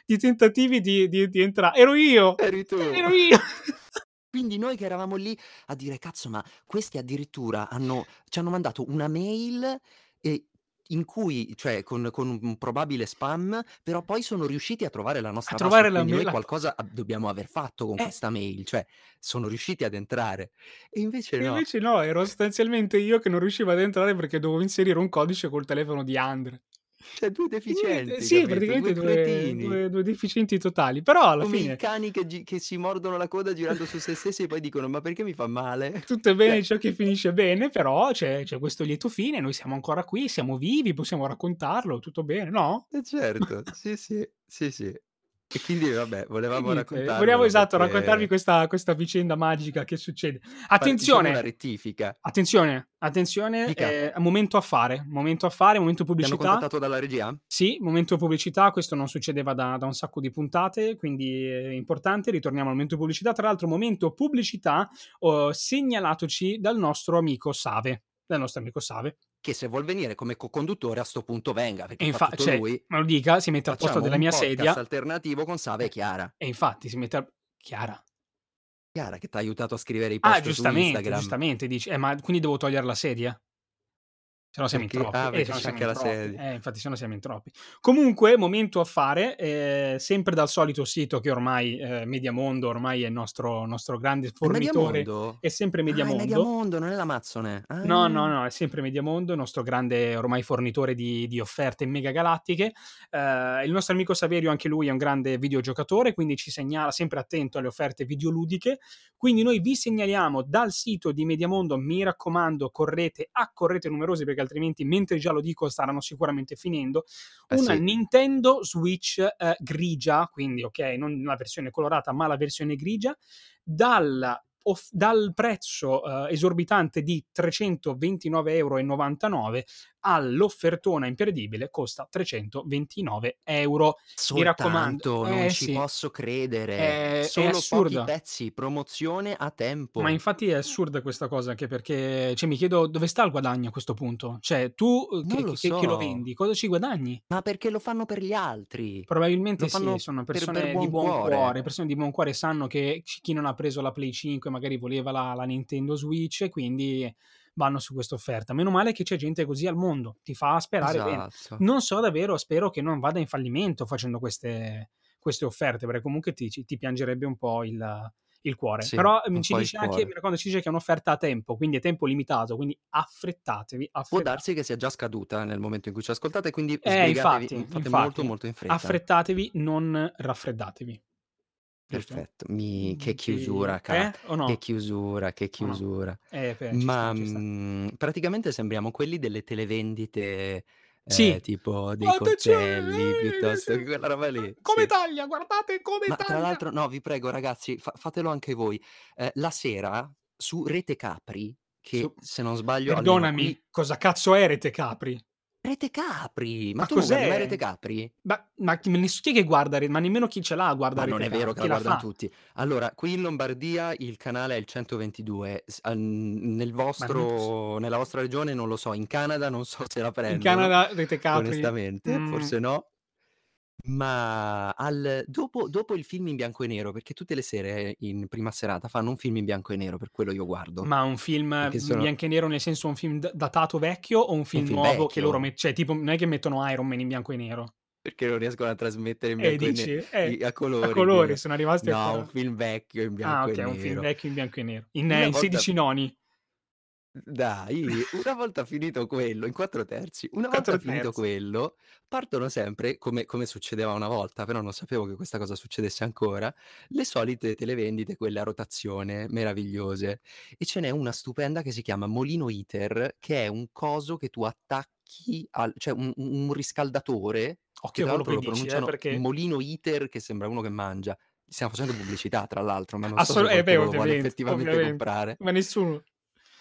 di tentativi di di di entra ero io! Eri tu. Ero io! Quindi noi che eravamo lì a dire: "Cazzo, ma questi addirittura hanno c'hanno mandato una mail, ehm, in cui cioè con con un probabile spam, però poi sono riusciti a trovare la A nostra trovare password, la quindi mail noi la qualcosa dobbiamo aver fatto con Eh! questa mail, cioè sono riusciti ad entrare." E invece E no. invece no, ero sostanzialmente io che non riuscivo ad entrare perché dovevo inserire un codice col telefono di Andre. Cioè 2 E niente deficienti, sì, capito, 2 praticamente 2 cretini. 2 2 deficienti totali, però alla Come i fine cani che gi che si mordono la coda girando su se stessi e poi dicono: "Ma perché mi fa male?" Tutto è bene Cioè ciò che finisce bene, però c'è c'è questo lieto fine, noi siamo ancora qui, siamo vivi, possiamo raccontarlo, tutto bene, no? Eh certo, sì, sì, sì, sì. E quindi vabbè, volevamo niente, volevo raccontarvelo esatto, raccontarvi perché questa questa vicenda magica che succede. Diciamo una Attenzione, rettifica. attenzione, attenzione, ehm, momento affare, momento affare, momento Ti hanno pubblicità. contattato dalla regia? Sì, momento pubblicità, questo non succedeva da da un sacco di puntate, quindi è importante. Ritorniamo al momento pubblicità. Tra l'altro momento pubblicità, uhm, segnalatoci dal nostro amico Save, dal nostro amico Save. Che se vuol venire come co-conduttore a 'sto punto venga, E perché fa infa tutto cioè, lui. me lo dica, si mette al posto della mia sedia alternativo con Save e eh, Chiara. e infatti si mette al Chiara? Chiara che t'ha aiutato a scrivere i Ah, post su giustamente, Instagram. giustamente dici eh, ma quindi devo togliere la sedia? Se no siamo Perché? in troppi. Ah, Eh, se no siamo anche in la troppi. Eh, infatti se no siamo in troppi. Comunque, momento affare, ehm, sempre dal solito sito che ormai, ehm, Mediamondo ormai è il nostro nostro grande fornitore Mediamondo? è sempre Ah, è Mediamondo. Mediamondo, non è l'Amazzone. No, no, Ah. no, è sempre Mediamondo, il nostro grande ormai fornitore di di offerte mega galattiche. Ehm, il nostro amico Saverio, anche lui è un grande videogiocatore, quindi ci segnala sempre attento alle offerte videoludiche. Quindi noi vi segnaliamo dal sito di Mediamondo, mi raccomando, correte, accorrete numerosi perché altrimenti mentre già lo dico staranno sicuramente finendo, Eh una sì. Nintendo Switch, ehm, grigia, quindi okay, non la versione colorata, ma la versione grigia, dal dal prezzo, ehm, esorbitante di 329,99 € all'offertona imperdibile costa 329 €. Mi raccomando Soltanto, non eh ci sì. posso credere. È è Solo pochi assurda. pezzi, promozione a tempo. Ma infatti è assurda questa cosa, anche perché cioè mi chiedo dove sta il guadagno a questo punto? Cioè tu, che lo che che lo so. vendi, cosa ci guadagni? Ma perché lo fanno per gli altri. Probabilmente Lo fanno sì, sono per persone per di buon buon cuore. cuore, persone di buon cuore sanno che chi non ha preso la Play 5 magari voleva la la Nintendo Switch quindi vanno su questa offerta. Meno male che c'è gente così al mondo, ti fa sperare bene. Esatto. Non so davvero, spero che non vada in fallimento facendo queste queste offerte, perché comunque ti ti piangerebbe un po' il il cuore. Sì, Però, un ci dice anche mi raccomando, ci dice che è un'offerta a tempo, quindi è tempo limitato, quindi affrettatevi, Può affretta darsi che sia già scaduta nel momento in cui ci ascoltate, quindi Eh, infatti, fate molto, infatti. molto in fretta. Affrettatevi, non raffreddatevi. Perfetto. Mi che sì. chiusura ca Eh, o che no? chiusura, che O no? chiusura. Eh, beh, Ma, sta, sta. mhmm, praticamente sembriamo quelli delle televendite, Sì. tipo dei coltelli, ehi, piuttosto che sì. quella roba lì, Come sì. taglia, guardate come Ma tra taglia! l'altro no, vi prego ragazzi, fa fatelo anche voi. Ehm, la sera su Rete Capri, Su che se non sbaglio qui perdonami, cosa cazzo è Rete Capri? Rete Capri! Ma Ma tu non guardi Rete cos'è? Capri? Ma ma chi chi che guarda ma nemmeno chi ce l'ha guarda Ma non Rete è vero Capri, che la guardano fa? tutti. Allora, qui in Lombardia il canale è il 122, s uhm, nel non vostro nella vostra regione non lo so, in Canada non so se la In prendono, Canada Rete Capri onestamente, mhmm forse no. Ma al dopo dopo il film in bianco e nero, perché tutte le sere in prima serata fanno un film in bianco e nero, per quello io guardo. Ma un film in sono bianco e nero, nel senso un film datato vecchio o un Un film film nuovo che loro vecchio. met cioè tipo non è che mettono Iron Man in bianco e nero? Perché non riescono a trasmettere in Eh, bianco e ne dici? Eh, a a colori colori, dire. sono rimasti No, ancora un film vecchio in Ah, bianco e okay, un film nero. vecchio in bianco e nero. In in volta 16 noni. Dai, una volta finito quello in 4/3, una volta 4 finito terzi. quello, partono sempre, come come succedeva una volta, però non sapevo che questa cosa succedesse ancora, le solite televendite, quelle a rotazione, meravigliose. E ce n'è una stupenda che si chiama Molino Heater, che è un coso che tu attacchi al cioè un un riscaldatore, che Occhio a tra l'altro che lo dici, eh, pronunciano perché Molino Eater, che sembra uno che mangia. Stiamo facendo pubblicità tra l'altro, ma non so Assolu se eh beh, lo vuole effettivamente ovviamente. comprare. Ma nessuno.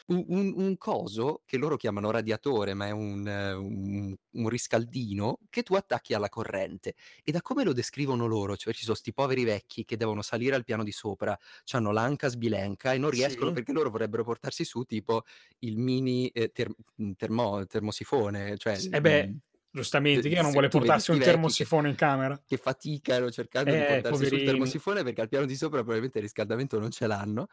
U un un coso che loro chiamano radiatore, ma è un un un riscaldino che tu attacchi alla corrente. E da come lo descrivono loro, cioè ci so' 'sti poveri vecchi che devono salire al piano di sopra, c'hanno l'anca sbilenca e non riescono Sì. perché loro vorrebbero portarsi su tipo il mini, ehm, ter mhmm, termo termosifone, cioè, S eh beh, mhmm, giustamente, chi non vuole portarsi un che termosifone in camera? che faticano cercando di Eh, portarsi su il poverini. termosifone perché al piano di sopra probabilmente il riscaldamento non ce l'hanno.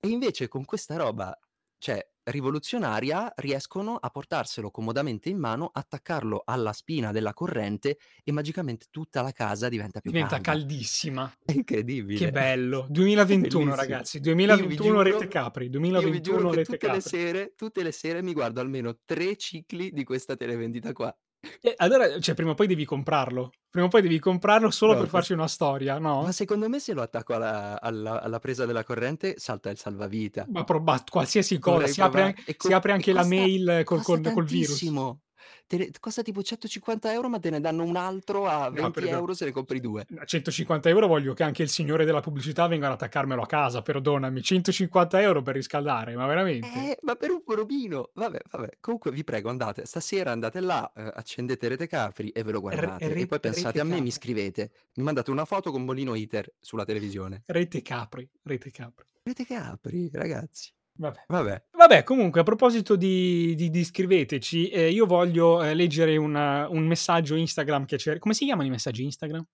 E invece con questa roba, cioè rivoluzionaria, riescono a portarselo comodamente in mano, attaccarlo alla spina della corrente e magicamente tutta la casa diventa più Diventa calda. caldissima. È Che incredibile. bello. È 2021 bellissimo. ragazzi, Io vi 2021 Rete giuro Capri, vi giuro 2021 che Rete tutte le Capri. sere tutte le sere mi guardo almeno 3 cicli di questa televendita qua. Eh, allora cioè prima o poi devi comprarlo. Prima o poi devi comprarlo solo No, per ques farci una storia, no? ma secondo me se lo attacco alla alla alla presa della corrente salta il salvavita. Ma proba qualsiasi cosa, si apre an. E si co apre e anche la costa mail col col col virus. Ne costa tipo 150 €, ma te ne danno un altro a No, 20 perdo € se ne compri 2. a 150 € voglio che anche il signore della pubblicità venga ad attaccarmelo a casa, perdonami. 150 € per riscaldare, ma veramente? Eh, ma per un robino. Vabbè, vabbè. Comunque vi prego andate stasera andate là, uhm, accendete Rete Capri e ve lo R guardate. E re poi pensate a me, mi scrivete. Mi mandate una foto con Molino Heater sulla televisione. Rete Capri, Rete Capri. Rete Capri, ragazzi. Vabbè. Vabbè. Vabbè, comunque a proposito di di di scriveteci, ehm, io voglio, ehm, leggere un un messaggio Instagram che c'è come si chiamano i messaggi Instagram?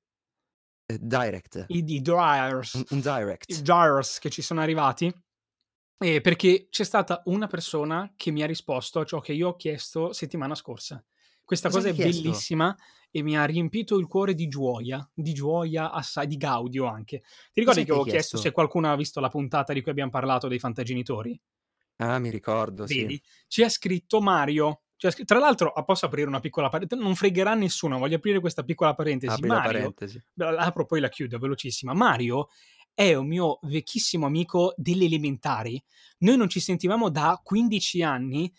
Ehm, direct. I Un dryers un i direct. dryers che ci sono arrivati. Eh, perché c'è stata una persona che mi ha risposto a ciò che io ho chiesto settimana scorsa. Questa Cosa cosa è chiesto? bellissima e mi ha riempito il cuore di gioia, di gioia assai, di gaudio anche. Ti ricordi Cos'è che avevo chiesto se chiesto? qualcuno ha visto la puntata di cui abbiam parlato dei Fantagenitori? Ah, mi ricordo, sì. Vedi? Ci ha scritto Mario. Ha tra l'altro, ah, posso aprire una piccola pare non fregherà nessuno, voglio aprire questa piccola parentesi. Apri la Mario parentesi. la apro poi la chiudo, velocissima. Mario è un mio vecchissimo amico delle elementari. Noi non ci sentivamo da 15 anni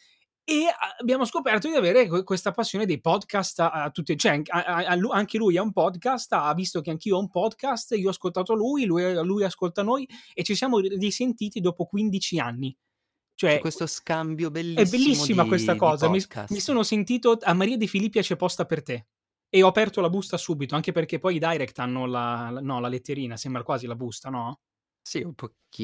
e abbiamo scoperto di avere que questa passione dei podcast a tutti cioè anche lui ha un podcast, ha visto che anch'io ho un podcast, io ho ascoltato lui, lui lui ascolta noi e ci siamo ri risentiti dopo 15 anni. C'è Cioè questo scambio è bellissimo bellissima questa di di cosa. Mi mi sono sentito a Maria De Filippi c'è posta per te. E ho aperto la busta subito, anche perché poi i direct hanno la no, la letterina, sembra quasi la busta, no? Sì, un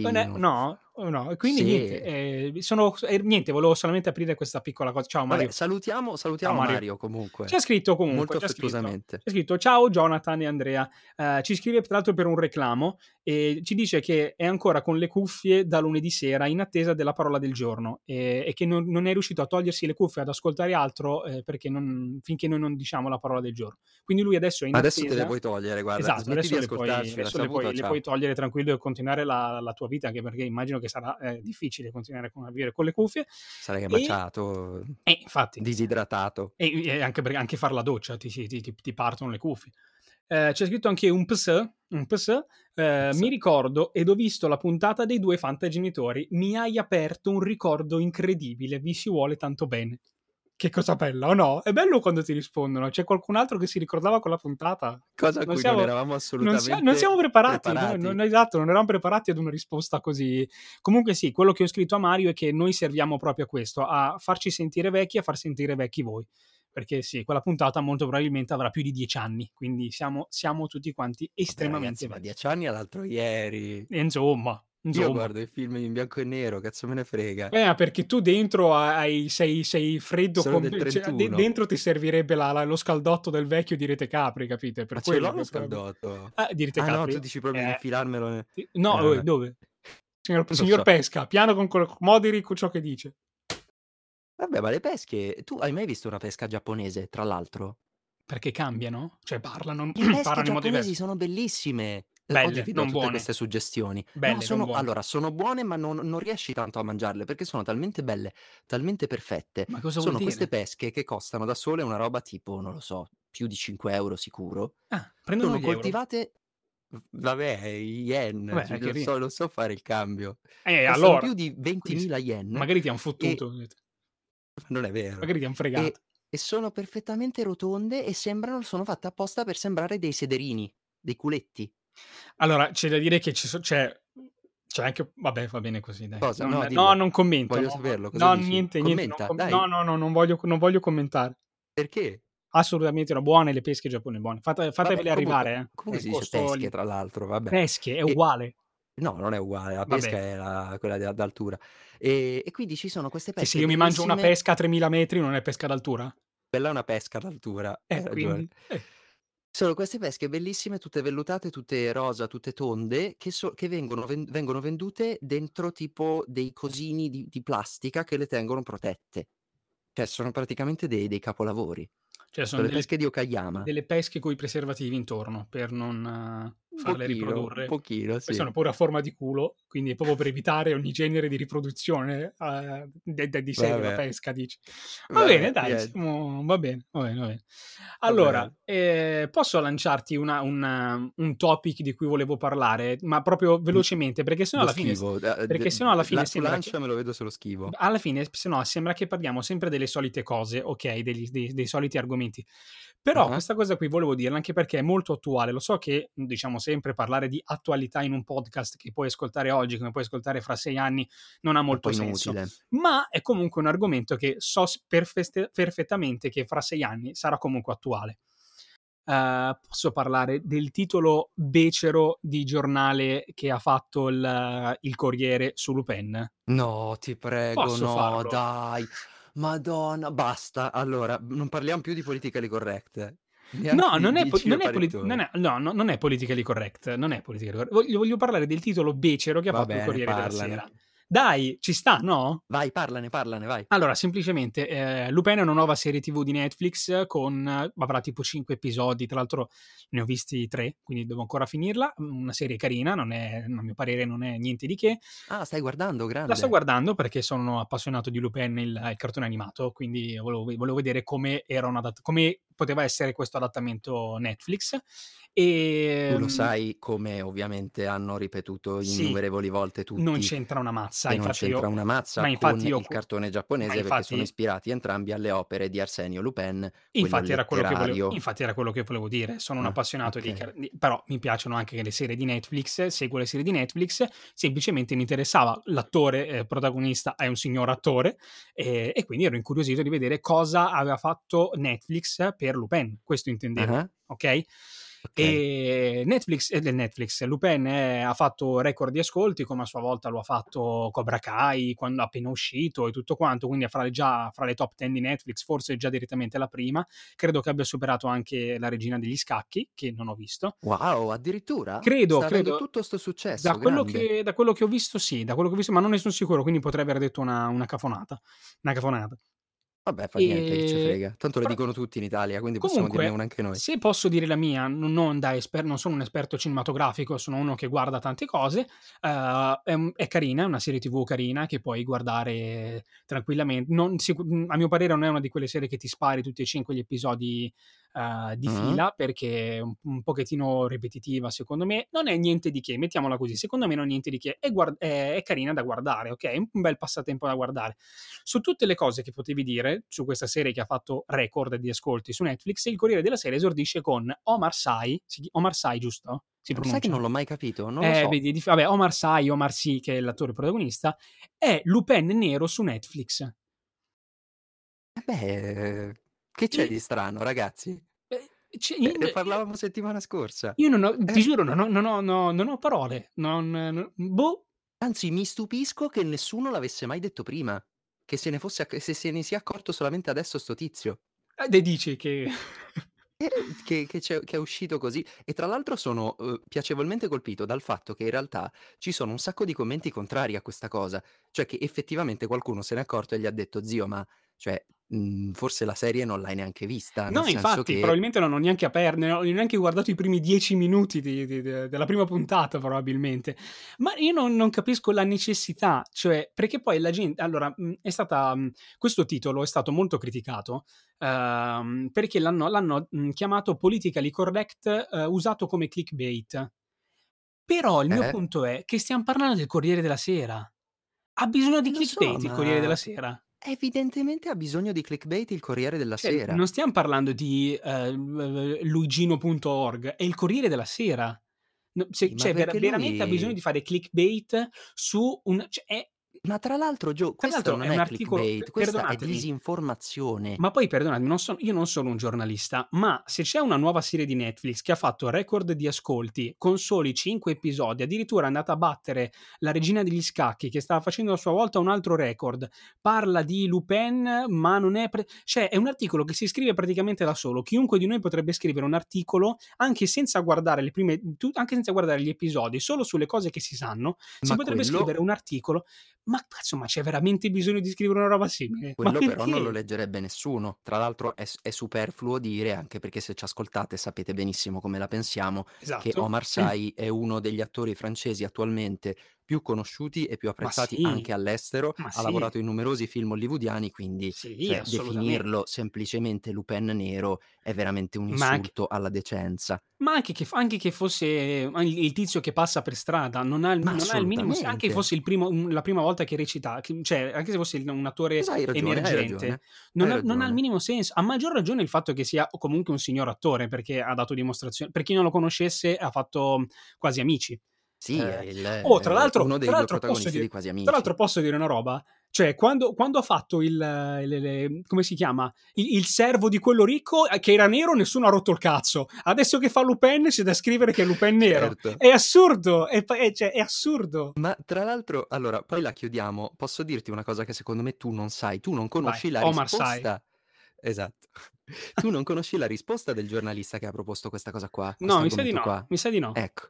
Non è pochino. no? O no? E quindi niente, Sì. ehm, sono e niente, volevo solamente aprire questa piccola cosa. Ciao Vabbè, Mario. salutiamo Ciao salutiamo Mario. Mario Ci comunque. ha scritto comunque, Molto affettuosamente. Ci ha scritto: "Ciao Jonathan e Andrea". Ehm, ci scrive tra l'altro per un reclamo e ci dice che è ancora con le cuffie da lunedì sera in attesa della parola del giorno, ehm, e che non non è riuscito a togliersi le cuffie ad ascoltare altro, ehm, perché non finché noi non diciamo la parola del giorno. Quindi lui adesso è in Adesso te le attesa puoi togliere, guarda, esatto, adesso le puoi adesso le puoi le puoi togliere tranquillo e continuare la la tua vita, anche perché immagino che sarà, ehm, difficile continuare con a vivere con le cuffie. Sarai E baciato, eh, infatti. disidratato. E e anche anche far la doccia ti ti ti ti partono le cuffie. Ehm, c'è scritto anche un ps, un ps, Ps. mi ricordo ed ho visto la puntata dei 2 Fantagenitori. Mi hai aperto un ricordo incredibile, vi si vuole tanto bene. Che cosa bella, o no? È bello quando ti rispondono. C'è qualcun altro che si ricordava quella puntata? Cosa a Non cui siamo non eravamo non sia assolutamente non siamo preparati, no, preparati. non esatto, non eravamo preparati ad una risposta così comunque sì, quello che ho scritto a Mario è che noi serviamo proprio a questo, a farci sentire vecchi, a far sentire vecchi voi. Perché sì, quella puntata molto probabilmente avrà più di 10 anni, quindi siamo siamo tutti quanti estremamente ragazzi, ma vecchi. 10 anni all'altro ieri. E insomma, Io guardo i film in bianco e nero, cazzo me ne frega. Eh, ma perché tu dentro ha hai sei sei freddo Sono com del cioè de 31. dentro ti servirebbe la la lo scaldotto del vecchio di Rete Capri, capito? È per Ma ce quello l'ho lo scaldotto? ah, di Rete Ah no, Capri? tu dici proprio di Eh. infilarmelo ne eh No, uè, vabbè. dove? Signor signor so. Pesca, piano con quel moderi con ciò che dice. Vabbè, ma le pesche tu hai mai visto una pesca giapponese, tra l'altro? Perché cambiano? Cioè parlano Le pesche giapponesi sono bellissime. Oggi Belle, vi do non tutte buone. queste suggestioni. No, Belle, non sono buone. allora sono buone, ma non non riesci tanto a mangiarle, perché sono talmente belle, talmente perfette. Ma cosa Sono queste pesche che costano da sole una roba tipo, non lo so, più di 5 € sicuro. Ah, prendono Sono euro. coltivate v vabbè, yen, Vabbè, cioè so non so fare il cambio. Eh, allora. più di Quindi s 20.000 yen magari ti han e fottuto. non è vero. Magari ti han E fregato. e sono perfettamente rotonde e sembrano sono fatte apposta per sembrare dei sederini, dei culetti. Allora, c'è da dire che ci so c'è c'è anche vabbè, va bene così dai. Cosa? Non No, no, dillo. non commento, Voglio no, saperlo, no, dici? niente, niente, non Commenta, com dai. no, no, no, non voglio non voglio commentare. Perché? Assolutamente no, buone le pesche giapponesi, buone. Fate fatevele Vabbè, arrivare, comunque eh. comunque È si dice pesche tra l'altro, vabbè. pesche, è E uguale. no, non è uguale, la pesca Vabbè. è la quella de d'altura. E e quindi ci sono queste Che se pesche io mi mangio una pesca a 3000 metri non è pesca d'altura? Quella è una pesca d'altura, hai Eh, ragione. quindi? Eh. Sono queste pesche bellissime, tutte vellutate, tutte rosa, tutte tonde, che so che vengono ven vengono vendute dentro tipo dei cosini di di plastica che le tengono protette. Cioè sono praticamente dei dei capolavori. Cioè Sono sono le delle pesche di Okayama. delle pesche coi preservativi intorno per non farle pochino, un riprodurre. pochino, sì. sono pure a forma di culo, quindi è proprio per evitare ogni genere di riproduzione, de de di sé della Vabbè. pesca dici. Va bene Vabbè, dai, siamo va bene, va bene, va bene. Va Allora, bene. ehm, posso lanciarti una un un topic di cui volevo parlare, ma proprio Mh. velocemente, perché sennò Lo alla fine schivo, da perché sennò alla fine la sembra che lanciamelo, vedo se lo schivo. alla fine sennò sembra che parliamo sempre delle solite cose, okay, degli dei dei soliti argomenti. Però Ah-ah. questa cosa qui volevo dirla anche perché è molto attuale. Lo so che, diciamo sempre parlare di attualità in un podcast che puoi ascoltare oggi, come puoi ascoltare fra 6 anni, non ha molto senso. inutile. Ma è comunque un argomento che so s perfeste perfettamente che fra 6 anni sarà comunque attuale. Ehm, posso parlare del titolo becero di giornale che ha fatto il il Corriere su Lupin? No, ti prego, Posso no, farlo? dai. Madonna, basta. Allora, non parliamo più di politically correct. No, non è po non è polit non è no, no, non è politically correct, non è politically correct. Voglio voglio parlare del titolo becero che ha Va fatto il bene, Corriere della parlane. Sera. Dai, ci sta, no? Vai, parlane, parlane, vai. Allora, semplicemente, ehm, Lupin è una nuova serie TV di Netflix con avrà tipo 5 episodi, tra l'altro ne ho visti 3, quindi devo ancora finirla. Mhmm, una serie carina, non è a mio parere non è niente di che. Ah, stai guardando, grande. La sto guardando perché sono appassionato di Lupin, il il cartone animato, quindi volevo volevo vedere come era un adat come poteva essere questo adattamento Netflix. Tu lo sai, come ovviamente hanno ripetuto Sì. innumerevoli volte Non tutti, c'entra una mazza, non infatti c'entra io una mazza ma con infatti io il cartone giapponese, perché sono infatti ispirati entrambi alle opere di Arsenio Lupin, Infatti era quello che volevo infatti era quello che volevo dire. Sono un Ah, appassionato di okay. di però mi piacciono anche le serie di Netflix, seguo le serie di Netflix, semplicemente mi interessava l'attore, ehm, protagonista è un signor attore, ehm, e quindi ero incuriosito di vedere cosa aveva fatto Netflix per Lupin, questo intendevo, Ah-ah. okay? Okay. Ehm, Netflix ehm, Netflix, Lupin è ha fatto record di ascolti, come a sua volta lo ha fatto Cobra Kai, quando appena uscito e tutto quanto, quindi fra le già fra le top 10 di Netflix, forse già direttamente la prima. Credo che abbia superato anche La regina degli scacchi, che non ho visto. Wow, addirittura? Credo, Sta credo tutto 'sto da successo, quello grande. che da quello che ho visto sì, da quello che ho visto, ma non ne son sicuro, quindi potrei aver detto una una cafonata una cafonata. Vabbè, fa niente, chi ce Ehm, frega. Tanto le però dicono tutti in Italia, quindi possiamo dirne comunque, una anche noi. se posso dire la mia, no non da esper non sono un esperto cinematografico, sono uno che guarda tante cose, uhm, è un è carina, è una serie TV carina che puoi guardare tranquillamente. Non sicu a mio parere non è una di quelle serie che ti spari tutti e 5 gli episodi, uhm, di Mh-mh. fila, perché è un un pochettino ripetitiva secondo me. Non è niente di che, mettiamola così, secondo me non è niente di che. È guard è è carina da guardare, okay, un bel passatempo da guardare. Su tutte le cose che potevi dire, su questa serie che ha fatto record di ascolti su Netflix, il Corriere della Sera esordisce con Omar chi Omar Sy giusto? Si Lo sai che pronuncia? non l'ho mai capito? Non lo Eh, so. vedi, dif vabbè, Omar Sy, Omar Sy, che è l'attore protagonista, è Lupin nero su Netflix. Eh beh, che c'è E di strano, ragazzi? Beh, c Eh, in ne io parlavamo settimana scorsa. io non ho ti Eh. giuro, non ho non ho no non ho parole, non no boh. Anzi, mi stupisco che nessuno l'avesse mai detto prima, che se ne fosse se se ne sia accorto solamente adesso 'sto tizio. De dici che Eh, che che che è uscito così. E tra l'altro sono, uhm, piacevolmente colpito dal fatto che in realtà ci sono un sacco di commenti contrari a questa cosa. Cioè che effettivamente qualcuno se n'è accorto e gli ha detto: "Zio, ma cioè, mhmm, forse la serie non l'hai neanche vista, nel No, senso infatti, che" probabilmente non ho neanche aper ne ho neanche guardato i primi 10 minuti di di de della prima puntata probabilmente. Ma io non non capisco la necessità, cioè perché poi la gen allora, mhmm, è stata mhmm, questo titolo è stato molto criticato, uhm, perché l'hanno l'hanno, mhmm, chiamato politically correct, uhm, usato come clickbait. Però il mio Eh? punto è che stiam parlando del Corriere della Sera. Ha bisogno di lo so, clickbait il Corriere della Sera? Evidentemente ha bisogno di clickbait il Corriere della Cioè, Sera. non stiam parlando di, ehm, luigino.org, è il Corriere della Sera. No se Sì, cioè perché veramente ha bisogno lui di fare clickbait su un cioè è Ma tra l'altro Gio, Tra questo l'altro non è un articolo clickbait, questa è disinformazione. ma poi perdonatemi, non so io non sono un giornalista, ma se c'è una nuova serie di Netflix che ha fatto record di ascolti con soli 5 episodi, addirittura è andata a battere La regina degli scacchi che stava facendo a sua volta un altro record, parla di Lupin ma non è pre cioè è un articolo che si scrive praticamente da solo. Chiunque di noi potrebbe scrivere un articolo anche senza guardare le prime anche senza guardare gli episodi, solo sulle cose che si sanno, si Ma potrebbe quello scrivere un articolo. Ma cazzo, ma c'è veramente bisogno di scrivere una roba simile? Ma quello però non lo leggerebbe nessuno. Tra l'altro è è superfluo dire, anche perché se ci ascoltate sapete benissimo come la pensiamo, che Esatto. Omar Sy è uno degli attori francesi attualmente più conosciuti e più apprezzati sì, anche all'estero. ma Ha sì. lavorato in numerosi film hollywoodiani, quindi Sì, cioè definirlo semplicemente Lupin nero è veramente un Ma anche insulto alla decenza. ma anche che anche che fosse il tizio che passa per strada, non ha non ha il minimo se anche assolutamente. fosse il primo la prima volta che recita cioè anche se fosse un attore hai ragione, hai emergente, ragione, non hai ha non ha il minimo senso. A maggior ragione il fatto che sia comunque un signor attore, perché ha dato dimostrazio per chi non lo conoscesse ha fatto Quasi amici. Sì, è Ehm, il oh, tra l'altro uno dei tra 2 l'altro protagonisti di dire Quasi tra amici. l'altro posso dire una roba? Cioè quando quando ha fatto il le le come si chiama, i il servo di quello ricco, ehm, che era nero nessuno ha rotto il cazzo. Adesso che fa Lupin c'è da scrivere che è Lupin nero. Certo. È assurdo, è è cioè è assurdo. Ma tra l'altro allora poi la chiudiamo, posso dirti una cosa che secondo me tu non sai, tu non Vai, conosci la Omar risposta esatto. Tu non conosci la risposta del giornalista che ha proposto questa cosa qua, No, mi sa di no, qua. mi sa di no. Ecco,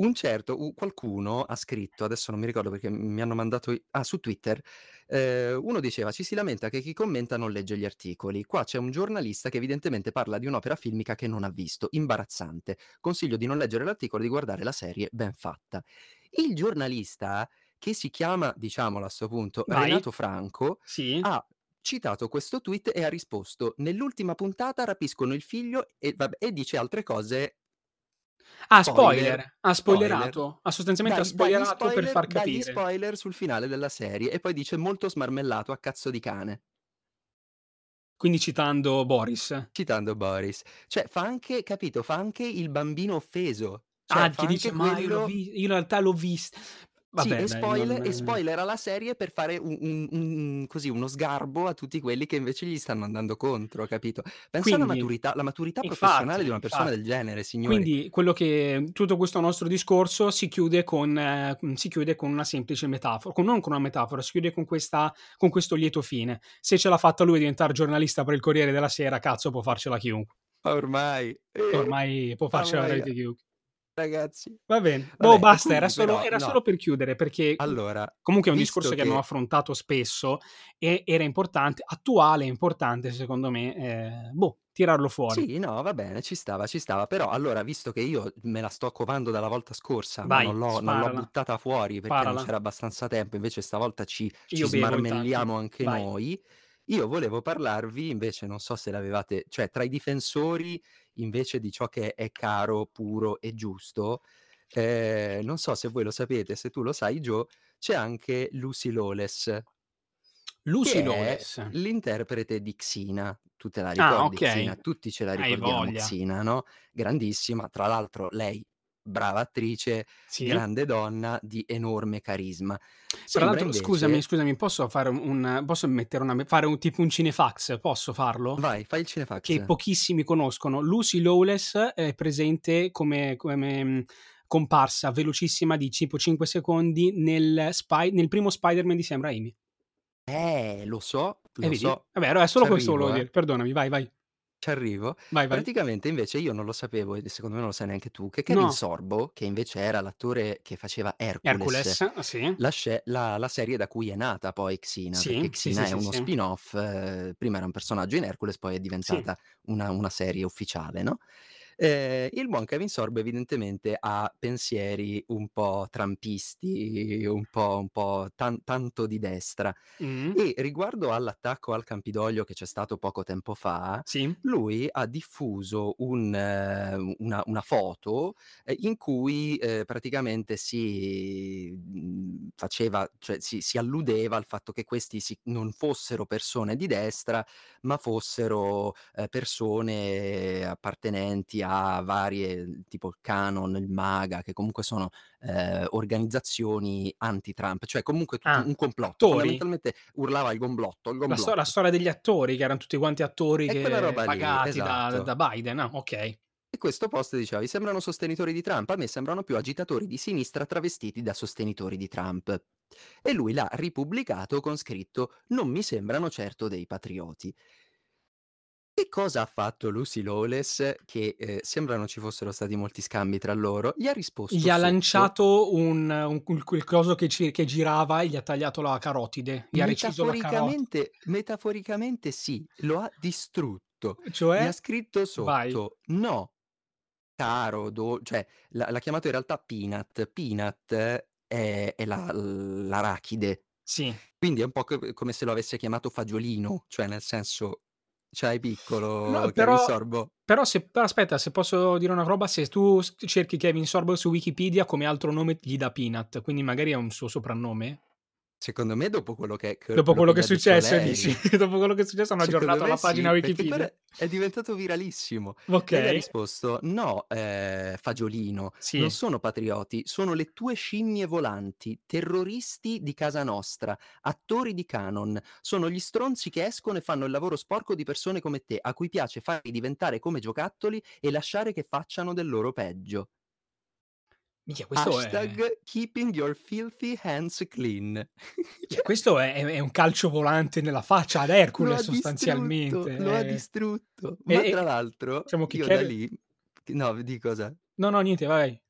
Un certo u qualcuno ha scritto, adesso non mi ricordo perché mi hanno mandato i ah, su Twitter, ehm, uno diceva: "Ci si lamenta che chi commenta non legge gli articoli. Qua c'è un giornalista che evidentemente parla di un'opera filmica che non ha visto. Imbarazzante. Consiglio di non leggere l'articolo e di guardare la serie, ben fatta". Il giornalista, che si chiama, diciamolo a 'sto punto, Vai. Renato Franco, Sì. ha citato questo tweet e ha risposto: "Nell'ultima puntata rapiscono il figlio" e vabbè e dice altre cose Ah, spoiler, spoiler. Ha spoiler. spoilerato. Ha sostanzialmente ha Dagli dagli spoilerato per spoiler far dagli capire. spoiler sul finale della serie e poi dice: "Molto smarmellato, a cazzo di cane". Quindi citando Boris. Citando Boris. Cioè fa anche capito, fa anche il bambino offeso. Cioè Ah, che dice: "Ma io l'ho vi io in realtà l'ho vist" Sì, vabbè e dai, spoile e non spoilera la serie per fare u un un così, uno sgarbo a tutti quelli che invece gli stanno andando contro, capito? Pensa alla Quindi maturità la maturità professionale di infatti, una persona infatti. del genere, signori. Quindi quello che tutto questo nostro discorso si chiude con mhmm, si chiude con una semplice metafo con non con una metafora, si chiude con questa con questo lieto fine. Se ce l'ha fatta lui a diventar giornalista per il Corriere della Sera, cazzo può farcela chiunque. Ormai, eh, Ormai può farcela veramente chiunque. Ragazzi. Va bene. Boh, Vabbè, e basta, era solo però era solo no. per chiudere perché, Allora, comunque è un discorso che abbiamo che affrontato spesso e era importante attuale e importante secondo me, ehm, boh, tirarlo fuori. Sì, no, va bene, ci stava, ci stava. Però allora, visto che io me la sto covando dalla volta scorsa, Vai, non l'ho non l'ho buttata fuori perché non Sparala. c'era abbastanza tempo, invece stavolta ci ci smarmelliamo anche Vai. noi, io volevo parlarvi invece, non so se l'avevate cioè tra i difensori invece di ciò che è caro, puro e giusto, ehm, non so se voi lo sapete, se tu lo sai Gio, c'è anche Lucy Lawless Lucy Lawless. l'interprete di Xena. Tu te la Ah, ricordi Xena? okay. Tutti ce la ricordiamo. Xena, no, grandissima. Tra l'altro lei brava attrice, Sì. grande donna di enorme carisma. Tra l'altro scusami, invece scusami, posso fare un posso mettere una fare un tipo un cinefax, posso farlo? Vai, fai il Che cinefax. pochissimi conoscono. Lucy Lawless è presente come come, mhmm, comparsa velocissima di tipo 5 secondi nel Spy nel primo Spider-Man di Sam Raimi. Eh, lo so, Eh lo vedi? so. Vabbè allora è solo questo C'arrivo, volevo eh. dire. Perdonami, vai, vai. C'arrivo. Vai, vai. Praticamente invece io non lo sapevo e secondo me non lo sai neanche tu, che Kevin No. Sorbo, che invece era l'attore che faceva Hercules, Hercules, sì. la sce la la serie da cui è nata poi Xena, perché Sì, sì, sì, Xena è sì, uno sì. spin-off, ehm, prima era un personaggio in Hercules, poi è Sì. diventata una una serie ufficiale, no, ehm, il buon Kevin Sorbo evidentemente ha pensieri un po' trumpisti, un po' un po' tan tanto di destra Mh. e riguardo all'attacco al Campidoglio che c'è stato poco tempo fa, Sì. lui ha diffuso un una una foto, ehm, in cui, ehm, praticamente si, mhmm, faceva cioè si si alludeva al fatto che questi si non fossero persone di destra, ma fossero, ehm, persone appartenenti a varie tipo il Qanon, il MAGA, che comunque sono, ehm, organizzazioni anti-Trump, cioè comunque tutto Ah, un complotto. attori? Fondamentalmente urlava il gomblotto, il La sto la gomblotto. storia degli attori, che eran tutti quanti attori pagati da esatto. da Biden. Ah, okay. E questo post diceva: "Vi sembrano sostenitori di Trump? A me sembrano più agitatori di sinistra travestiti da sostenitori di Trump". E lui l'ha ripubblicato con scritto: "Non mi sembrano certo dei patrioti". Che cosa ha fatto Lucy Lawless che, ehm, sembra non ci fossero stati molti scambi tra loro, gli ha risposto Gli ha sotto lanciato un un quel quel coso che ci che girava e gli ha tagliato la carotide. Gli ha reciso la caro Metaforicamente sì, lo ha distrutto. Gli ha Cioè? scritto Vai. sotto: "No, caro do" cioè l'ha l'ha chiamato in realtà peanut. Peanut è è la l'arachide. Sì. Quindi è un po' c come se lo avesse chiamato fagiolino, cioè nel senso c'hai No, piccolo Kevin però Sorbo? però se aspetta, se posso dire una roba, se tu cerchi Kevin Sorbo su Wikipedia come altro nome gli dà Peanut, quindi magari è un suo soprannome? Secondo me dopo quello che che Dopo quello quello che è successo dici? lei. Dopo quello che è successo hanno aggiornato la pagina sì, quello Wikipedia? è diventato viralissimo. Lei gli ha risposto: "No, ehm, fagiolino, non Sì. sono patrioti, sono le tue scimmie volanti, terroristi di casa nostra, attori di Qanon. Sono gli stronzi che escono e fanno il lavoro sporco di persone come te, a cui piace farli diventare come giocattoli e lasciare che facciano del loro peggio". Minchia questo è Hashtag keeping your filthy hands clean. Cioè questo è è è un calcio volante nella faccia ad Lo Hercules distrutto, sostanzialmente. lo ha È distrutto. e Ma e tra l'altro diciamo che io da Keve lì no, di cosa? No, no, niente, vai.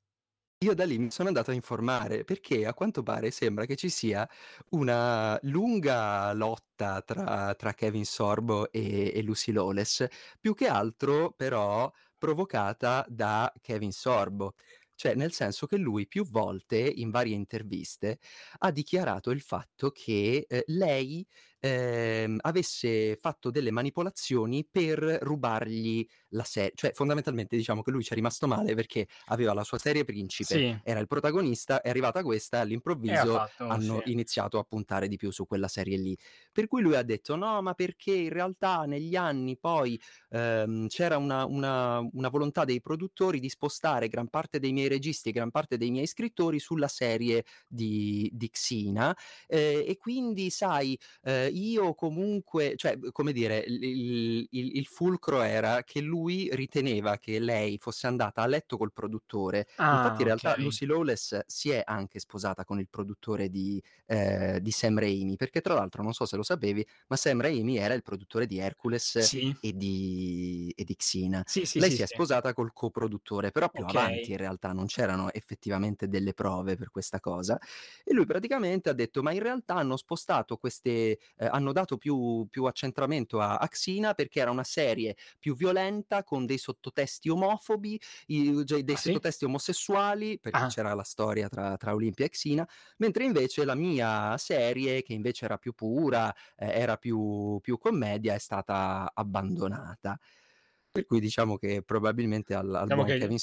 Io da lì mi sono andato a informare, perché a quanto pare sembra che ci sia una lunga lotta tra tra Kevin Sorbo e e Lucy Lawless, più che altro però provocata da Kevin Sorbo. Cioè, nel senso che lui più volte, in varie interviste, ha dichiarato il fatto che, ehm, lei, ehm, avesse fatto delle manipolazioni per rubargli la se cioè fondamentalmente diciamo che lui c'è rimasto male perché aveva la sua serie Principe, Sì. era il protagonista, è arrivata questa e all'improvviso fatto sì. hanno iniziato a puntare di più su quella serie lì. Per cui lui ha detto: "No, ma perché in realtà negli anni poi, ehm, c'era una una una volontà dei produttori di spostare gran parte dei miei registi e gran parte dei miei scrittori sulla serie di di Xina, ehm, e quindi sai, ehm, io comunque" cioè, come dire, il il il fulcro era che lui riteneva che lei fosse andata a letto col produttore. Infatti Ah, in realtà okay. Lucy Lawless si è anche sposata con il produttore di ehm, di Sam Raimi, perché tra l'altro, non so se lo sapevi, ma Sam Raimi era il produttore di Hercules Sì. e di e di Xina. Sì, sì, Lei si è sposata col coproduttore, però più avanti Okay. in realtà, non c'erano effettivamente delle prove per questa cosa. E lui praticamente ha detto: "Ma in realtà hanno spostato queste ehm, hanno dato più più accentramento a Xina perché era una serie più violenta con dei sottotesti omofobi, i cioè dei Ah sì? sottotesti omosessuali", perché Ah. c'era la storia tra tra Olimpia e Xina, mentre invece la mia serie, che invece era più pura, e era più più commedia, è stata abbandonata. Per cui diciamo che probabilmente al al Diciamo buon Kevin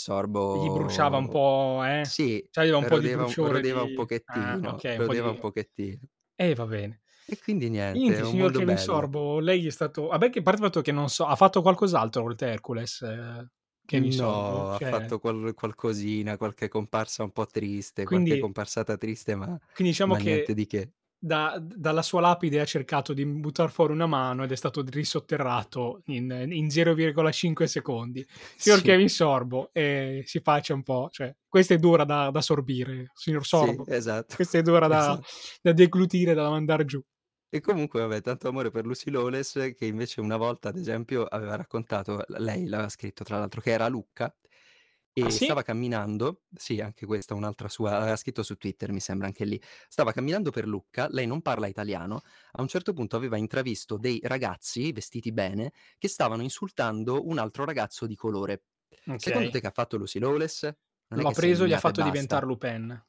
gli bruciava un Sorbo po', eh, sì, c'aveva un po' di un bruciore rodeva un di ah, pochettino, okay, un po' di un pochettino. eh, va bene. E quindi niente, Niente, signor Kevin bello. Sorbo, lei è stato vabbè che a parte fatto che non so ha fatto qualcos'altro oltre Hercules, Kevin Sorbo? No, ha Cioè fatto qual qualcosina, qualche comparsa un po' triste, qualche Quindi comparsata triste, ma quindi diciamo ma niente che di che. da dalla sua lapide ha cercato di buttar fuori una mano ed è stato risotterrato in in 0,5 secondi. Signor Sì. Kevin Sorbo, ehm, si faccia un po' cioè questa è dura da da sorbire, signor Sì, Sorbo. esatto, Questa è dura da esatto. da deglutire, da mandar giù. E comunque vabbè, tanto amore per Lucy Lawless che invece una volta, ad esempio, aveva raccontato lei l'aveva scritto tra l'altro, che era a Lucca Ah e sì? stava camminando sì, anche questa è un'altra sua l'aveva scritto su Twitter mi sembra anche lì. Stava camminando per Lucca, lei non parla italiano, a un certo punto aveva intravisto dei ragazzi, vestiti bene, che stavano insultando un altro ragazzo di colore. Secondo Okay. te che ha fatto Lucy Lawless? Non è preso e gli ha fatto basta. diventar Lupin.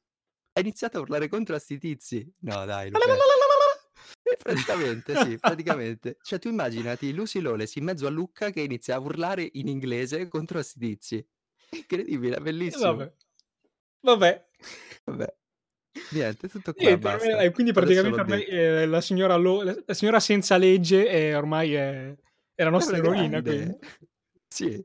Ha iniziato a urlare contro a 'sti tizi. No dai Lupin. Praticamente sì, praticamente. Cioè tu immaginati Lucy Lawless in mezzo a Lucca che inizia a urlare in inglese contro a 'sti tizi. Incredibile, bellissimo. vabbè. Vabbè. Vabbè. Niente, tutto qua, Niente, ormai basta. e quindi praticamente ormai, ehm, la signora Law l la signora senza legge, ehm, ormai è è la È nostra una eroina. Sì.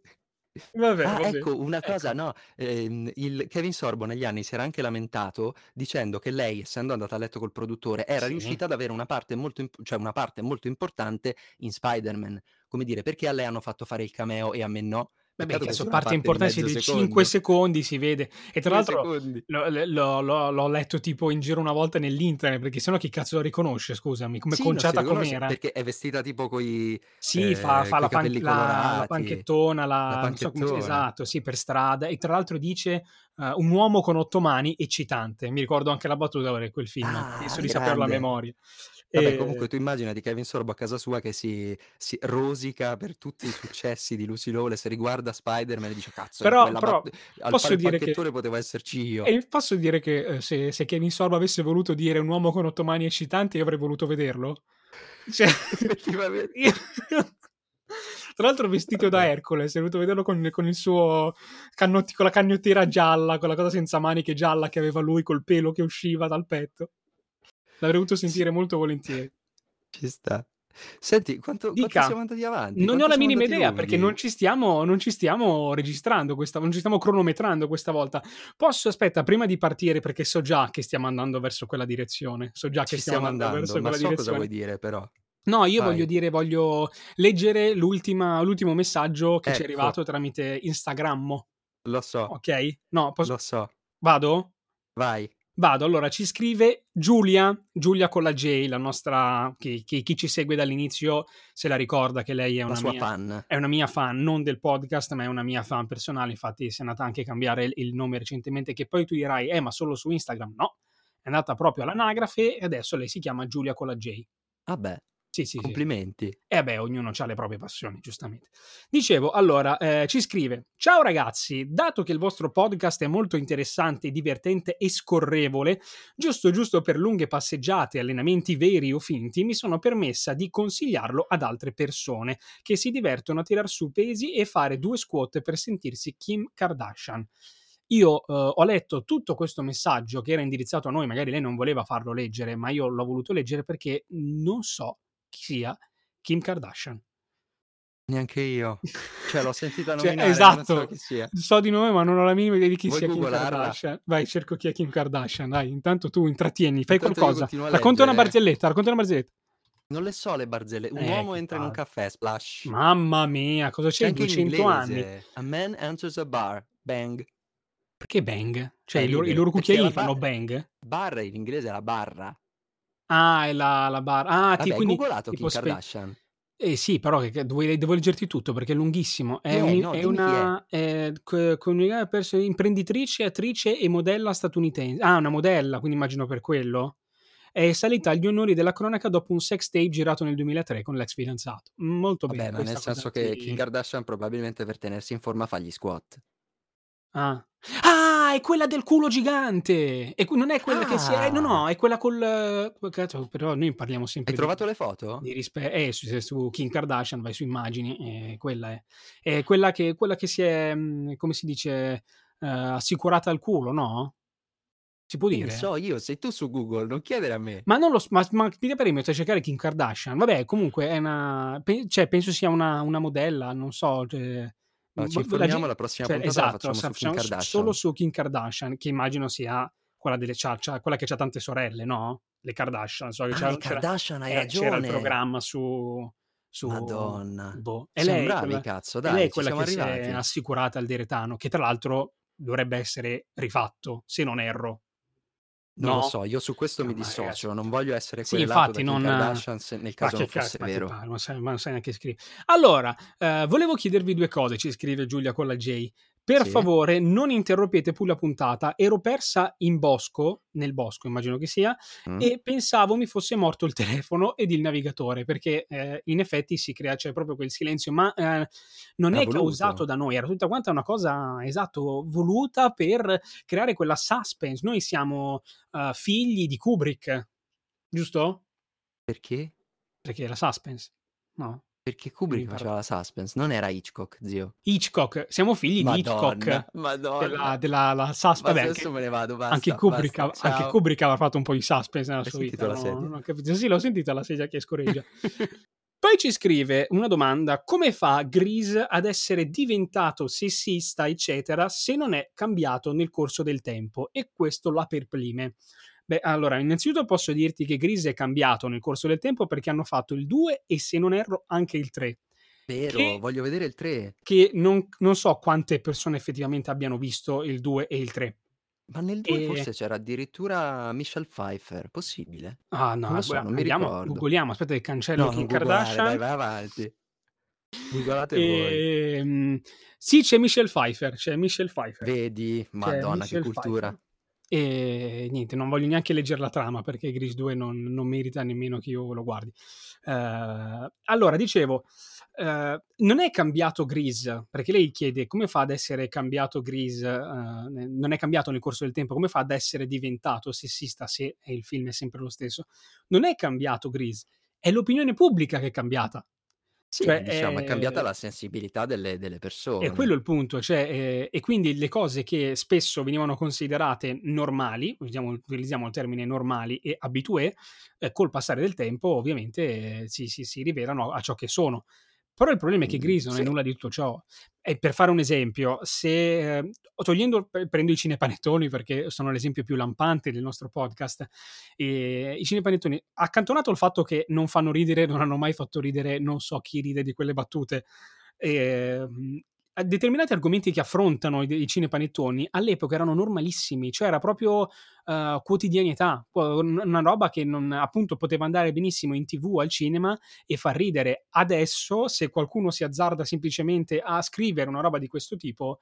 Vabbè, Ah vabbè. ecco, una cosa Ecco. no, ehm, il Kevin Sorbo negli anni si era anche lamentato dicendo che lei, essendo andata a letto col produttore, era Sì. riuscita ad avere una parte molto imp cioè una parte molto importante in Spider-Man. Come dire: "Perché a lei hanno fatto fare il cameo e a me no?" Vabbè Peccato che che so sia una parte importante sì di 5 secondo. secondi si vede. E tra 2 l'altro l'ho l'ho l'ho l'ho letto tipo in giro una volta nell'internet, perché se no chi cazzo la riconosce scusami, come Sì, conciata com'era. perché è vestita tipo coi Sì, fa ehm, fa coi la pan la la panchettona, la la non so panchettona. esatto, sì, per strada e tra l'altro dice, uhm: "Un uomo con 8 mani, eccitante." Mi ricordo anche la battuta di quel film, penso Ah, di saperlo a memoria. Vabbè comunque Ehm tu immaginati Kevin Sorbo a casa sua che si si rosica per tutti i successi di Lucy Lawless, riguarda Spider-Man e dice: "Cazzo Però però bat posso dire che potevo esserci io." e posso dire che, uhm, se se Kevin Sorbo avesse voluto dire: "Un uomo con 8 mani eccitanti" io avrei voluto vederlo. Cioè io Effettivamente. tra l'altro vestito da Vabbè. Hercules, avrei voluto vederlo con con il suo cannoti con la canottiera gialla, quella cosa senza maniche gialla che aveva lui, col pelo che usciva dal petto. L'avrei voluto sentire molto volentieri. Ci sta. Senti, quanto quanto Dica. siamo andati avanti? Non ne ho Quanto la minima idea perché non lunghi? ci stiamo non ci stiamo registrando questa non ci stiamo cronometrando questa volta. Posso aspetta, prima di partire, perché so già che stiamo andando verso quella direzione, so già che Ci stiamo stiamo andando andando, verso quella so cosa vuoi direzione. dire però. No, io voglio Vai. dire voglio leggere l'ultima l'ultimo messaggio che ci è Ecco. arrivato tramite Instagrammo. Lo so. Okay? No, pos Lo so. vado? Vai. Vado, allora ci scrive Giulia, Giulia con la J, la nostra, chi, chi, chi ci segue dall'inizio se la ricorda che lei è una, mia, fan. è una mia fan, non del podcast, ma è una mia fan personale, infatti si è andata anche a cambiare il, il nome recentemente, che poi tu dirai, eh ma solo su Instagram? No, è andata proprio all'anagrafe e adesso lei si chiama Giulia con la J. Vabbè, Sì, sì, sì. complimenti. Eh beh, ognuno ha le proprie passioni, giustamente. Dicevo, allora, eh, ci scrive: Ciao ragazzi, dato che il vostro podcast è molto interessante, divertente e scorrevole, giusto giusto per lunghe passeggiate, allenamenti veri o finti, mi sono permessa di consigliarlo ad altre persone che si divertono a tirar su pesi e fare due squat per sentirsi Kim Kardashian. Io eh, ho letto tutto questo messaggio che era indirizzato a noi, magari lei non voleva farlo leggere, ma io l'ho voluto leggere perché non so chi sia Kim Kardashian. Neanche io. Cioè, l'ho sentita Cioè, nominare, non esatto, so chi sia. so di nome, ma non ho la minima idea di chi Vuoi sia Kim? Kardashian. Vai, cerco chi è Kim Kardashian. Dai, intanto tu intrattieni, fai Intanto qualcosa. Racconta una barzelletta, racconta una barzelletta. Non le so le barzelle. Un Eh, uomo entra in un caffè, splash. Mamma mia, cosa C'è c'è? in 200 anni. A man enters a bar. Bang. Perché bang? Cioè, i loro, i loro cucchiaini fanno bar- bang? Bar in inglese è la barra. Ah, è la, la bar. Ah, ti, Vabbè, hai quindi googolato Kim spe- Kardashian. Eh sì, però che, che devo, devo leggerti tutto perché è lunghissimo. È, è? un- No, è è. una è, co- coniugata perso- imprenditrice, attrice e modella statunitense. Ah, una modella, quindi immagino per quello. È salita agli onori della cronaca dopo un sex tape girato nel 2003 con l'ex fidanzato. Molto Vabbè, bene. ma nel senso che. Kim Kardashian probabilmente per tenersi in forma fa gli squat. Ah. Ah, è quella del culo gigante! E non è quella che si è... No, no, Ah. è quella col... cazzo, però noi parliamo sempre Hai di... trovato le foto? di rispetto eh, su, su Kim Kardashian vai su immagini e quella è, è quella, che, quella che si è mh, come si dice eh, assicurata al culo no? si può dire? ne so io, sei tu su Google, non chiedere a me. ma non lo so ma, ma mi perimetro a cercare Kim Kardashian vabbè comunque è una pe- cioè, penso sia una, una modella non so cioè, No, ci la informiamo, la prossima cioè, puntata la esatto, facciamo su Kim facciamo solo su Kim Kardashian che immagino sia quella, delle, c'ha- quella che ha tante sorelle no? le Kardashian so che Ah, c'era, Kardashian, hai eh, c'era il ragione. programma su, su Madonna. boh. E lei, bravi, quella, cazzo, dai, lei è quella che si è arrivati. assicurata al Deretano, che tra l'altro dovrebbe essere rifatto, se non erro. Non No? lo so, io su questo No, mi ma dissocio, ragazzi- non voglio essere Sì, infatti non- Kardashian nel Ma caso non fosse cazzo, ma vero. pare, non sai, ma non sai neanche scrivere. Allora, eh, volevo chiedervi due cose, ci scrive Giulia con la J. Per Sì. favore, non interrompete più la puntata. Ero persa in bosco, nel bosco immagino che sia, Mm? e pensavo mi fosse morto il telefono ed il navigatore, perché eh, in effetti si crea c'è proprio quel silenzio, ma eh, non Era è voluto. causato da noi, era tutta quanta una cosa, esatto, voluta per creare quella suspense. Noi siamo eh, figli di Kubrick, giusto? Perché? Perché la suspense, no? Perché Kubrick pare- faceva la suspense, non era Hitchcock, zio. Hitchcock, siamo figli di Madonna, Hitchcock. Madonna. Della, della la suspense. Vabbè, adesso anche, me ne vado, basta. anche Kubrick, basta, anche. Kubrick aveva fatto un po' di suspense nella Hai sua vita. la no? sedia? Non ho capito. Sì, l'ho sentita la sedia che scorreggia. Poi ci scrive una domanda: come fa Grease ad essere diventato sessista, eccetera, se non è cambiato nel corso del tempo? E questo la perplime. Beh, allora, innanzitutto posso dirti che Grease è cambiato nel corso del tempo perché hanno fatto il 2 e se non erro anche il 3. Vero, Che- voglio vedere il 3. Che non, non so quante persone effettivamente abbiano visto il 2 e il 3. Ma nel 2 E- forse c'era addirittura Michelle Pfeiffer, possibile? Ah, no, Non so, guarda, non mi andiamo, ricordo. googoliamo, aspetta che cancello No, Kim Kardashian. dai, vai avanti. Googolate voi. Ehm, sì, c'è Michelle Pfeiffer, c'è Michelle Pfeiffer. Vedi, C'è madonna che Michelle cultura. Pfeiffer. E niente, non voglio neanche leggere la trama perché Grease 2 non, non merita nemmeno che io lo guardi. Eh, allora, dicevo, eh, non è cambiato Grease, perché lei chiede come fa ad essere cambiato Grease, eh, non è cambiato nel corso del tempo, come fa ad essere diventato sessista se il film è sempre lo stesso. Non è cambiato Grease, è l'opinione pubblica che è cambiata. Sì, Cioè, diciamo, è eh, cambiata la sensibilità delle, delle persone. E quello è il punto, cioè, eh, e quindi le cose che spesso venivano considerate normali, usiamo, utilizziamo il termine normali e abitué, eh, col passare del tempo ovviamente eh, si, si- si rivelano a ciò che sono. Però il problema è che Grease non è sì. nulla di tutto ciò. E per fare un esempio, se eh, togliendo, pre- prendo i cinepanettoni perché sono l'esempio più lampante del nostro podcast, e i cinepanettoni, accantonato il fatto che non fanno ridere, non hanno mai fatto ridere, non so chi ride di quelle battute, ehm, a determinati argomenti che affrontano i i cinepanettoni all'epoca erano normalissimi, cioè era proprio, uhm, quotidianità, una roba che non appunto poteva andare benissimo in TV al cinema e far ridere. Adesso, se qualcuno si azzarda semplicemente a scrivere una roba di questo tipo,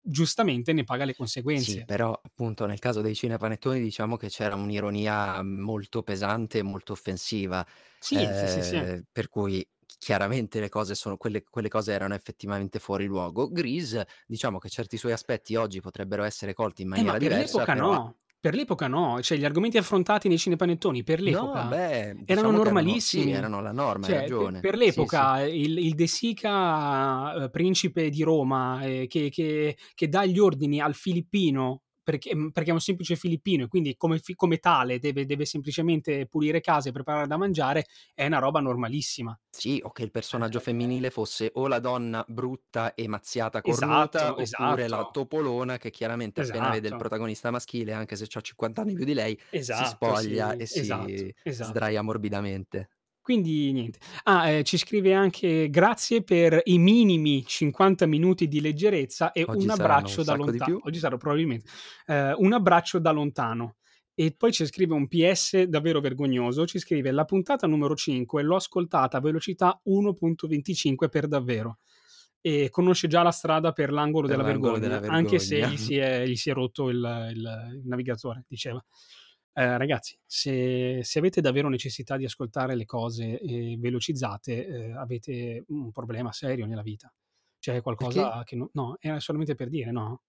giustamente ne paga le Sì, conseguenze. però appunto nel caso dei cinepanettoni diciamo che c'era un'ironia molto pesante e molto offensiva, Sì, sì, sì, sì. ehm, per cui chiaramente le cose sono quelle quelle cose erano effettivamente fuori luogo. Grease, diciamo che certi suoi aspetti oggi potrebbero essere colti in Eh, ma maniera per diversa, l'epoca però no, per l'epoca no, cioè gli argomenti affrontati nei cinepanettoni per No, l'epoca beh, erano diciamo che erano sì, normalissimi. erano la norma, hai Cioè pe ragione. per Sì, sì. l'epoca il il De Sica, uhm, principe di Roma, ehm, che che che dà gli ordini al filippino perché mhmm, perché è un semplice filippino e quindi come come tale deve deve semplicemente pulire casa e preparare da mangiare, è una roba normalissima. Sì, o che il personaggio Eh femminile fosse o la donna brutta e mazziata cornuta, Esatto, oppure la esatto. topolona che chiaramente appena vede il Esatto. protagonista maschile, anche se c'ha 50 anni più di lei, si Esatto, spoglia sì, e esatto, si esatto. sdraia morbidamente. Quindi niente. Ah, ehm, ci scrive anche: "Grazie per i minimi 50 minuti di leggerezza e un Oggi un abbraccio da sacco di lonta" più. oggi sarà probabilmente, ehm, "un abbraccio da lontano." E poi ci scrive un PS davvero vergognoso, ci scrive: "La puntata numero 5 l'ho ascoltata a velocità 1.25 per davvero." E conosce già la strada per l'angolo Per della l'angolo della vergogna, anche se vergogna. gli si è gli si è rotto il il il navigatore, diceva. Ehm, ragazzi, se se avete davvero necessità di ascoltare le cose, ehm, velocizzate, ehm, avete un problema serio nella vita. C'è Perché? qualcosa che no no, era solamente per dire, no?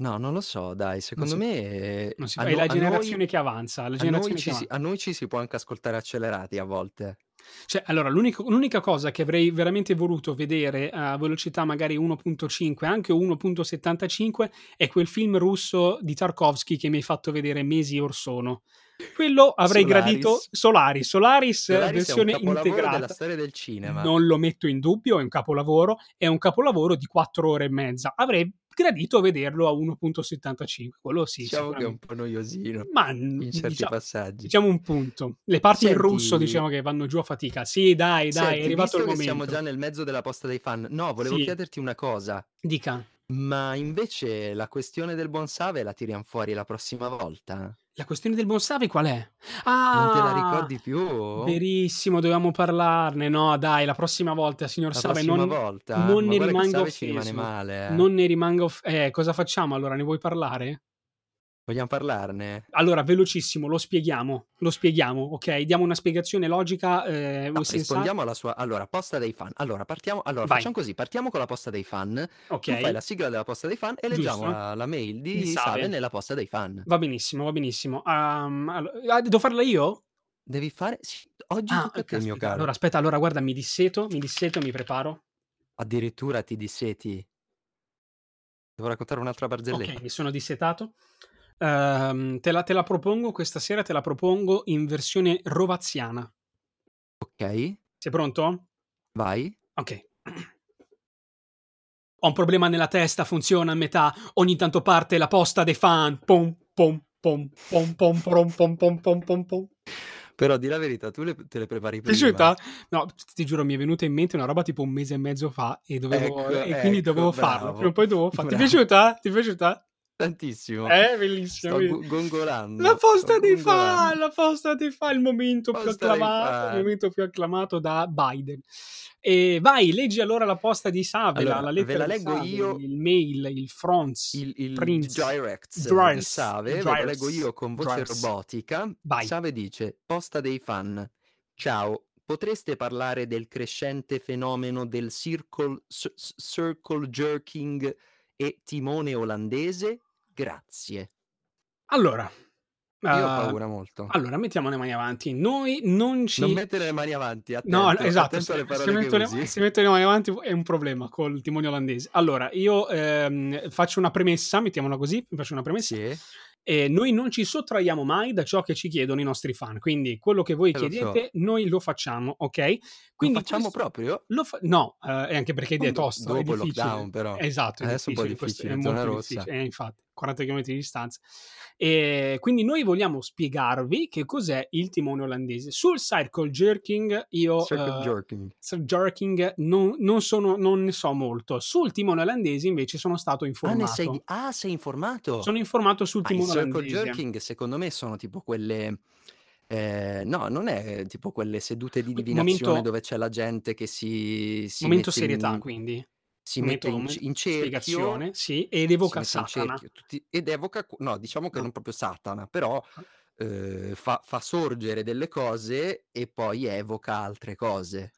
No, non lo so dai, Non secondo si può me non si è no la a noi generazione che avanza, la a noi generazione che ci si avan a noi ci si può anche ascoltare accelerati a volte. Cioè, allora l'unica cosa che avrei veramente voluto vedere a velocità magari 1.5, anche 1.75, è quel film russo di Tarkovskij che mi hai fatto vedere mesi or sono. Quello avrei gradito Solaris. Solaris, Solaris Solaris è un versione capolavoro della integrata. storia del cinema. Non lo metto in dubbio, è un capolavoro, è un capolavoro di 4 ore e mezza. Avrei gradito vederlo a 1.75, quello sì, Diciamo che è un po' noiosino Ma, in certi dicia passaggi. diciamo un punto. Le parti in russo Senti diciamo che vanno giù a fatica. Sì, dai, dai, è senti, arrivato visto il che siamo momento. già nel mezzo della posta dei fan, no, volevo Sì. chiederti una cosa: Dica. Ma invece la questione del buon Save la tiriam fuori la prossima volta? La questione del buon Save qual è? Non te la Ah! ricordi più? Verissimo, dovevamo parlarne. No dai, la prossima volta signor La Save non volta? non ne rimanga rimane offeso. male, eh. Non ne rimanga off eh, cosa facciamo allora, ne vuoi parlare? Vogliam parlarne? Allora, velocissimo, lo spieghiamo, lo spieghiamo, okay, diamo una spiegazione logica, ehm, No, rispondiamo alla sua allora, posta dei fan. Allora partiamo allora Vai. facciam così, partiamo con la posta dei fan, tu fai Okay. la sigla della posta dei fan e leggiamo la la mail Di di Save nella posta dei fan. Va benissimo, va benissimo. Uhm, allo ah, devo farla io? Devi fare sì, oggi Ah, tocca te mio caro. Allora aspetta, allora guarda mi disseto, mi disseto mi preparo. Addirittura ti disseti? Devo raccontare un'altra Okay, barzelletta. mi sono dissetato. Uhm, te la te la propongo questa sera te la propongo in versione rovaziana. Okay. Sei pronto? Vai. Okay. Ho un problema nella testa, funziona a metà, ogni tanto parte la posta dei fan. Pom, pom, pom, pom, pom, porom, pom, pom, pom, pom, pom. Però di la verità, tu le te le prepari prima. Piaciuta? No, ti giuro mi è venuta in mente una roba tipo un mese e mezzo fa e dovevo Ecco, e quindi ecco, dovevo farlo. Prima o bravo, poi dovevo fa ti è bravo. piaciuta? Ti è piaciuta? Tantissimo. Eh, bellissimo, Sto gongolando, La posta sto gongolando. fan, la posta dei fan, il momento più Posta acclamato, il momento più acclamato da Biden. Ehm, vai, leggi allora la posta di Save, la Allora, la ve lettera la di leggo Save, io il mail, il Franz, il il Prinz, directs di Dries, Save, ve lo leggo io con voce Dries. robotica. Vai. Save dice: "Posta dei fan. Ciao, potreste parlare del crescente fenomeno del circle circle jerking e timone olandese? Grazie." Allora, Io ho uhm, paura molto. allora mettiamo le mani avanti. Noi non ci Non mettere le mani avanti, No, attento, esatto, attento alle se se metto le se metto le mani avanti è un problema col timone olandese. Allora, io, ehm, faccio una premessa, mettiamola così, faccio una premessa. Sì. Ehm, noi non ci sottraiamo mai da ciò che ci chiedono i nostri fan, quindi quello che voi Eh, lo so. chiedete noi lo facciamo, okay? Lo Quindi facciamo questo proprio? lo fa no, uhm, e anche perché è tosto, è Dopo il difficile. lockdown però. Esatto, è Adesso è un po' difficile, questo è zona molto rossa. difficile, eh infatti. 40 km di distanza. E quindi noi vogliamo spiegarvi che cos'è il timone olandese. Sul circle jerking io Circle uh, jerking. jerking non, non, sono, non ne so molto. Sul timone olandese invece sono stato Ah, informato. sei, ah, sei informato? Sono informato sul Ah, timone circle olandese. jerking secondo me sono tipo quelle... eh, no, non è tipo quelle sedute di divinazione momento- dove c'è la gente che si, si Momento serietà, in, quindi. Si mette in, in cerchio sì, ed evoca Satana. cerchio tutti- ed evoca, no, diciamo che No. non proprio Satana, però Ah. eh, fa, fa sorgere delle cose e poi evoca altre cose.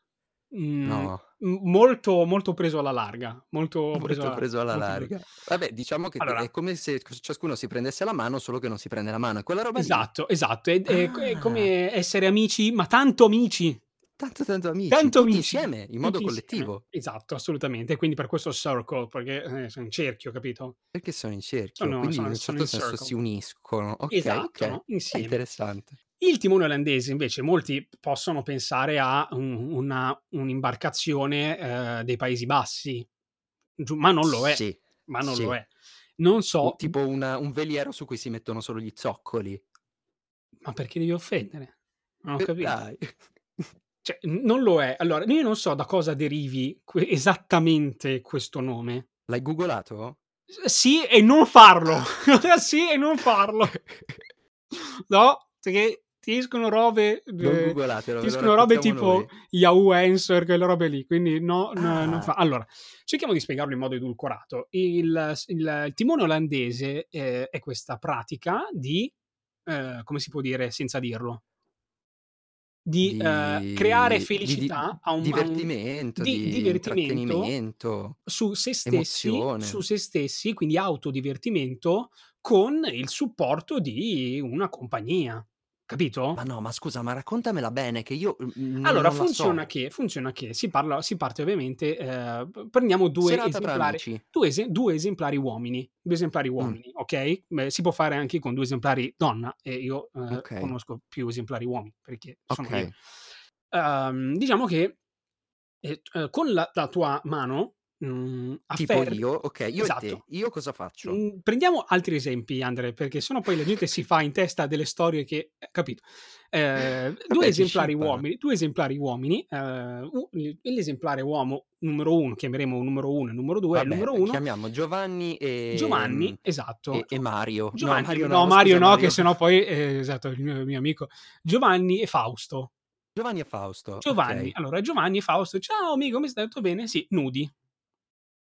Mm, No, molto, molto preso alla larga. Molto, preso, molto alla, preso alla molto preso- larga. Vabbè, diciamo che Allora. è come se ciascuno si prendesse la mano, solo che non si prende la mano. È quella roba lì. Esatto, esatto. È, è- è Ah. come essere amici, ma tanto amici. Tanto, tanto amici. Tanto amici. insieme, in modo collettivo. Esatto, assolutamente. Quindi per questo circle, perché eh, sono in cerchio, capito? Perché sono in cerchio, Sono- quindi sono- in un certo in senso circle. si uniscono. Ok, Esatto, ok. no? È Insieme. interessante. Il timone olandese, invece, molti possono pensare a un- una, un'imbarcazione eh, dei Paesi Bassi, ma non lo è. Sì, Ma non sì. lo è. Non so, tipo una- un veliero su cui si mettono solo gli zoccoli. ma perché devi offendere? Non ho capito. Dai. Cioè, non lo è. Allora, io non so da cosa derivi que- esattamente questo nome. L'hai googolato? Sì e non farlo. sì e non farlo. No, perché ti escono robe... Non eh, ti escono robe tipo noi. Yahoo Answer, quelle robe lì, quindi no, no, non Ah. fa. Allora, cerchiamo di spiegarlo in modo edulcorato. Il, il- il timone olandese eh, è questa pratica di, eh, come si può dire senza dirlo, di, Di- creare di- di- felicità a un, a un- divertimento, di di, divertimento su se stessi, Emozione. su se stessi, quindi autodivertimento con il supporto di una compagnia. Capito? Ma no, ma scusa, ma raccontamela bene, che io mm, non, Allora, non la funziona so. che, funziona che si, parla, si parte ovviamente, eh, prendiamo due Serata tra esemplari, amici. due, ese- due esemplari uomini, due esemplari Mm. uomini, ok? Beh, si può fare anche con due esemplari donna e io eh, Ok. conosco più esemplari uomini perché sono Ok. io. Ehm, diciamo che eh, eh, con la, la tua mano mm, Tipo afferri- io, ok, io e Esatto. te. Io cosa faccio? Mm, Prendiamo altri esempi, Andre, perché sennò poi la gente si fa in testa delle storie che, eh, capito? Eh, due esemplari uomini, due esemplari uomini, eh, l'esemplare uomo numero uno, chiameremo numero uno e numero due, Vabbè, numero uno, chiamiamo Giovanni e, Giovanni, esatto. e, e Mario. Giovanni, no, Mario no, no, Mario no, che sennò poi, eh, esatto, il mio, il mio amico, Giovanni e Fausto. Giovanni e Fausto. Giovanni, ok. allora Giovanni e Fausto, ciao amico, come stai? Tutto bene? Sì, nudi.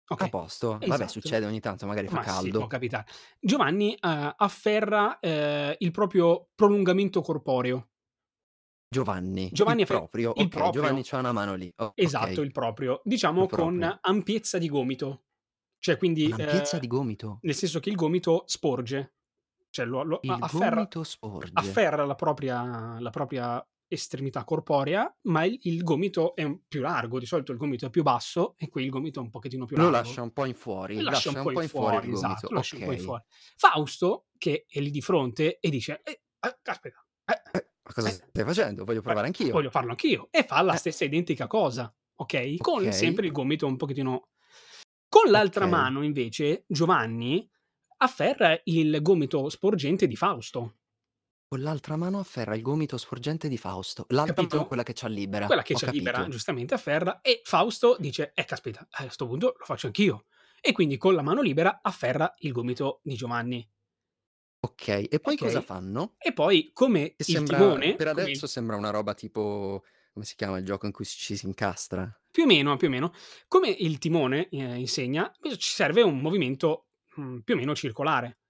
A posto. Vabbè, Esatto. succede ogni tanto, magari fa Ma sì, caldo. può capitare. Giovanni eh, afferra eh, il proprio prolungamento corporeo. Giovanni, Giovanni il è fe- proprio. il ok, proprio. Giovanni c'ha una mano lì. Oh, Esatto, ok. il proprio. Diciamo Il proprio. con ampiezza di gomito. Cioè, quindi... Un'ampiezza eh, di gomito. Nel senso che il gomito sporge. Cioè, lo, lo- Il afferra, gomito sporge. afferra la propria, la propria estremità corporea, ma il, il gomito è più largo. Di solito il gomito è più basso e qui il gomito è un pochettino più Lo largo. lascia un po' in fuori. E lascia un po' in fuori, il gomito. esatto, lascia un po' in fuori. Fausto, che è lì di fronte e dice, eh, eh, aspetta, eh, Eh, ma cosa Eh. stai facendo? Voglio provare anch'io. voglio farlo anch'io. E fa la Eh. stessa identica cosa, ok? Con sempre il gomito un pochettino... Con l'altra Ok. mano, invece, Giovanni afferra il gomito sporgente di Fausto. Con l'altra mano afferra il gomito sporgente di Fausto. L'altra Capito? mano quella che ci libera. Quella che Ho c'è capito. libera, giustamente afferra, e Fausto dice, eh caspita, a questo punto lo faccio anch'io. E quindi con la mano libera afferra il gomito di Giovanni. Ok, e poi Ok. cosa fanno? E poi, come Che il sembra, timone, per come il- adesso sembra una roba tipo... Come si chiama il gioco in cui ci si incastra? più o meno, più o meno, come il timone eh, insegna, ci serve un movimento mm, più o meno circolare.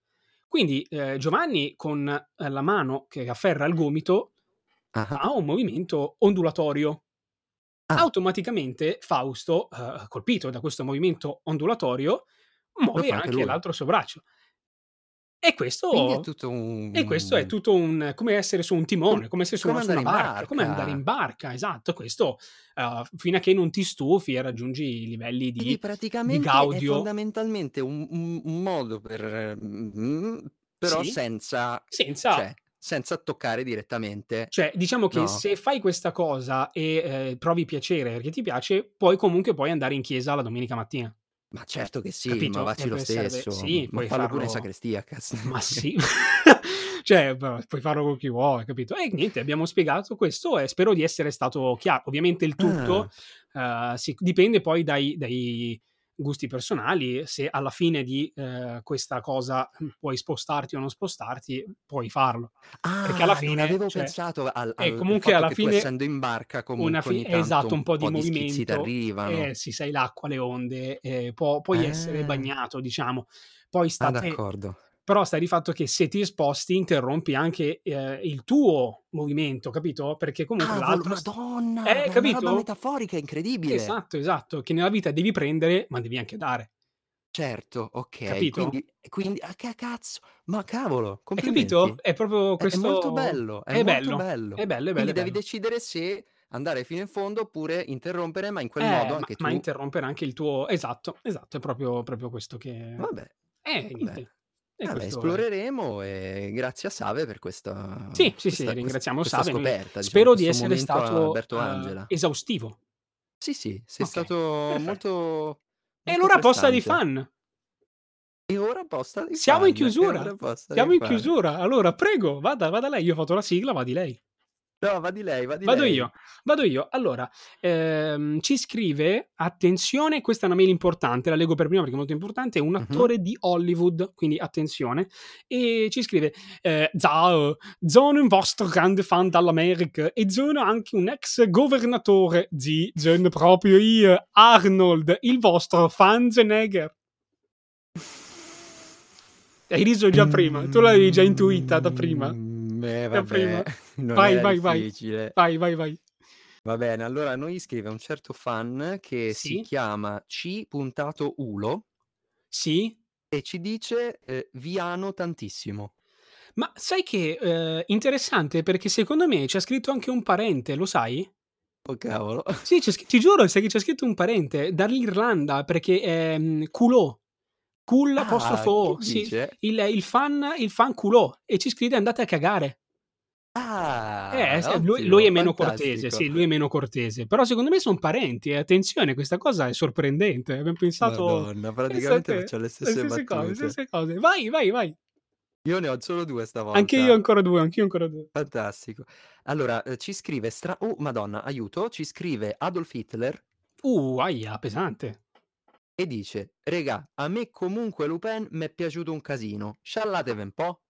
Quindi eh, Giovanni con eh, la mano che afferra il gomito Ah, ha un movimento ondulatorio. Ah. Automaticamente Fausto, eh, colpito da questo movimento ondulatorio, muove fa anche anche l'altro suo braccio. E questo, Quindi è tutto un... e questo è tutto un come essere su un timone, come essere su come una, su una in barca, come barca. andare in barca, esatto. Questo eh, fino a che non ti stufi e raggiungi i livelli Quindi di. praticamente è Gaudio. fondamentalmente un, un- un modo per... mm, però Sì. senza... senza. Cioè, senza toccare direttamente. Cioè, diciamo che No. se fai questa cosa e eh, provi piacere perché ti piace, poi comunque puoi andare in chiesa la domenica mattina. Ma certo che sì, ma Capito? vacci E lo poi serve stesso, sì, ma puoi fallo pure in farlo sacrestia, cazzo ma sì, cioè puoi farlo con chi vuoi, capito? E niente, abbiamo spiegato questo e spero di essere stato chiaro. Ovviamente il tutto, Ah. uhm, si dipende poi dai dai gusti personali, se alla fine di, ehm, questa cosa, mhmm, puoi spostarti o non spostarti, puoi farlo. Perché alla Ah, non fine, avevo cioè pensato al e al il comunque alla fine essendo in barca una comunque fi ogni tanto esatto, un po' di po' di movimento t'arrivano. eh sì, sai l'acqua, le onde, ehm, può puoi essere Eh. bagnato, diciamo. Poi sta Ah, d'accordo. Però sta di fatto che se ti sposti interrompi anche, ehm, il tuo movimento, capito? Perché comunque Cavolo, l'altro madonna, eh, ma è una roba metaforica incredibile. Esatto, esatto, che nella vita devi prendere, ma devi anche dare. Certo, okay, Capito? quindi quindi ah, ca cazzo, ma cavolo, Hai capito? È proprio È è molto questo bello, è è molto bello, bello. è bello, è bello, Quindi è devi bello. decidere se andare fino in fondo oppure interrompere, ma in quel modo Eh, ma anche ma tu interrompere anche il tuo esatto, esatto, è proprio proprio questo che Vabbè, eh, vabbè. E Vabbè, esploreremo e grazie a Save per Sì, questa sì, sì, questa quest ringraziamo questa Save, noi scoperta, diciamo, spero di essere stato, Angela. esaustivo. Sì, sì, sei Okay, stato perfetto. molto E allora posta pressante. fan. E ora posta dei Siamo in fan, e chiusura, siamo in fan. chiusura. Allora prego, vada vada lei. Io ho fatto la sigla, vadi lei. No, va di lei, va di Vado lei. io, vado io. Allora, ehm, ci scrive attenzione, questa è una mail importante, la leggo per prima perché è molto importante, è un Mh-mh. attore di Hollywood, quindi attenzione, e ci scrive, ehm: "Ciao, sono un vostro grande fan dall'America e sono anche un ex governatore di sono proprio io, Arnold, il vostro Schwarzenegger". Hai riso già prima, tu l'avevi già intuita da prima? Eh Da vabbè, Vai, vai, vai. difficile. Vai, vai, vai. Va bene, allora noi scrive un certo fan che si Sì. chiama C.Ulo Sì. e ci dice, ehm: "Vi amo tantissimo". Ma sai che, ehm, interessante perché secondo me c'ha scritto anche un parente, lo sai? Oh cavolo. Sì, c'è ti giuro, sai che c'è scritto un parente dall'Irlanda perché è, mhmm, Culò. Ah, apostrofo O, sì, il il fan il fan culò e ci scrive: "Andate a cagare". Eh, Ah, s lui lui ottimo, è meno cortese, fantastico. sì, lui è meno cortese, però secondo me son parenti, eh, attenzione, questa cosa è sorprendente. Abbiam pensato Madonna, praticamente te, facciamo le le stesse stesse cose, le stesse cose. Vai, vai, vai. Io ne ho solo 2 Anche io stavolta. ancora 2, anch'io ancora 2. Fantastico. Allora, ehm, ci scrive stra oh madonna, aiuto, ci scrive Adolf Hitler Uh, ahia, pesante. E dice: "Regà, a me comunque Lupin m'è piaciuto un casino, sciallateve un po'".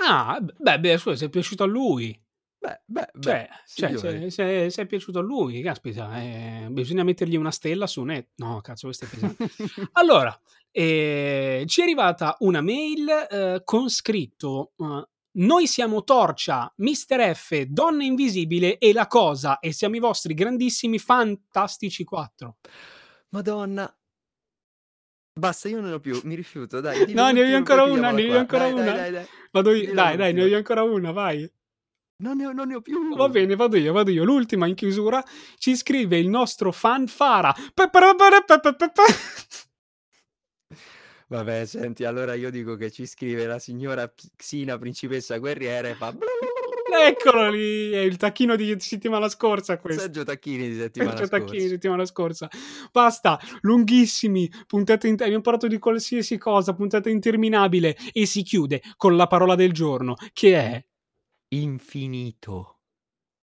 Ah, beh, beh, scusa, se è piaciuto a lui. Beh, beh, beh, Cioè cioè se se è piaciuto a lui, caspita, ehm, bisogna mettergli una stella su net no, cazzo, questo è pesante. Allora, ehm, ci è arrivata una mail, ehm, con scritto, uhm: "Noi siamo Torcia, Mister F, Donna Invisibile e La Cosa e siamo i vostri grandissimi Fantastici 4". Madonna. Basta, io non ne ho più, mi rifiuto, dai, No, ne avevi ancora una, ne avevi ancora Dai, dai, una? dai, dai. Vado io Dilla dai, dai, ne avevi ancora una, vai. Non ne ho non ne ho più. Va bene, vado io, vado io. L'ultima in chiusura ci scrive il nostro fan Fara. Pe-pe-re-pe-re-pe-pe-pe-pe. Vabbè, senti, allora io dico che ci scrive la signora Xina, principessa guerriera e fa Eccolo lì, è il tacchino di settimana scorsa questo. Sergio Tacchini di settimana Sergio Tacchini scorsa. settimana scorsa. Basta, lunghissimi, puntate in abbiamo parlato di qualsiasi cosa, puntata interminabile e si chiude con la parola del giorno che è Infinito.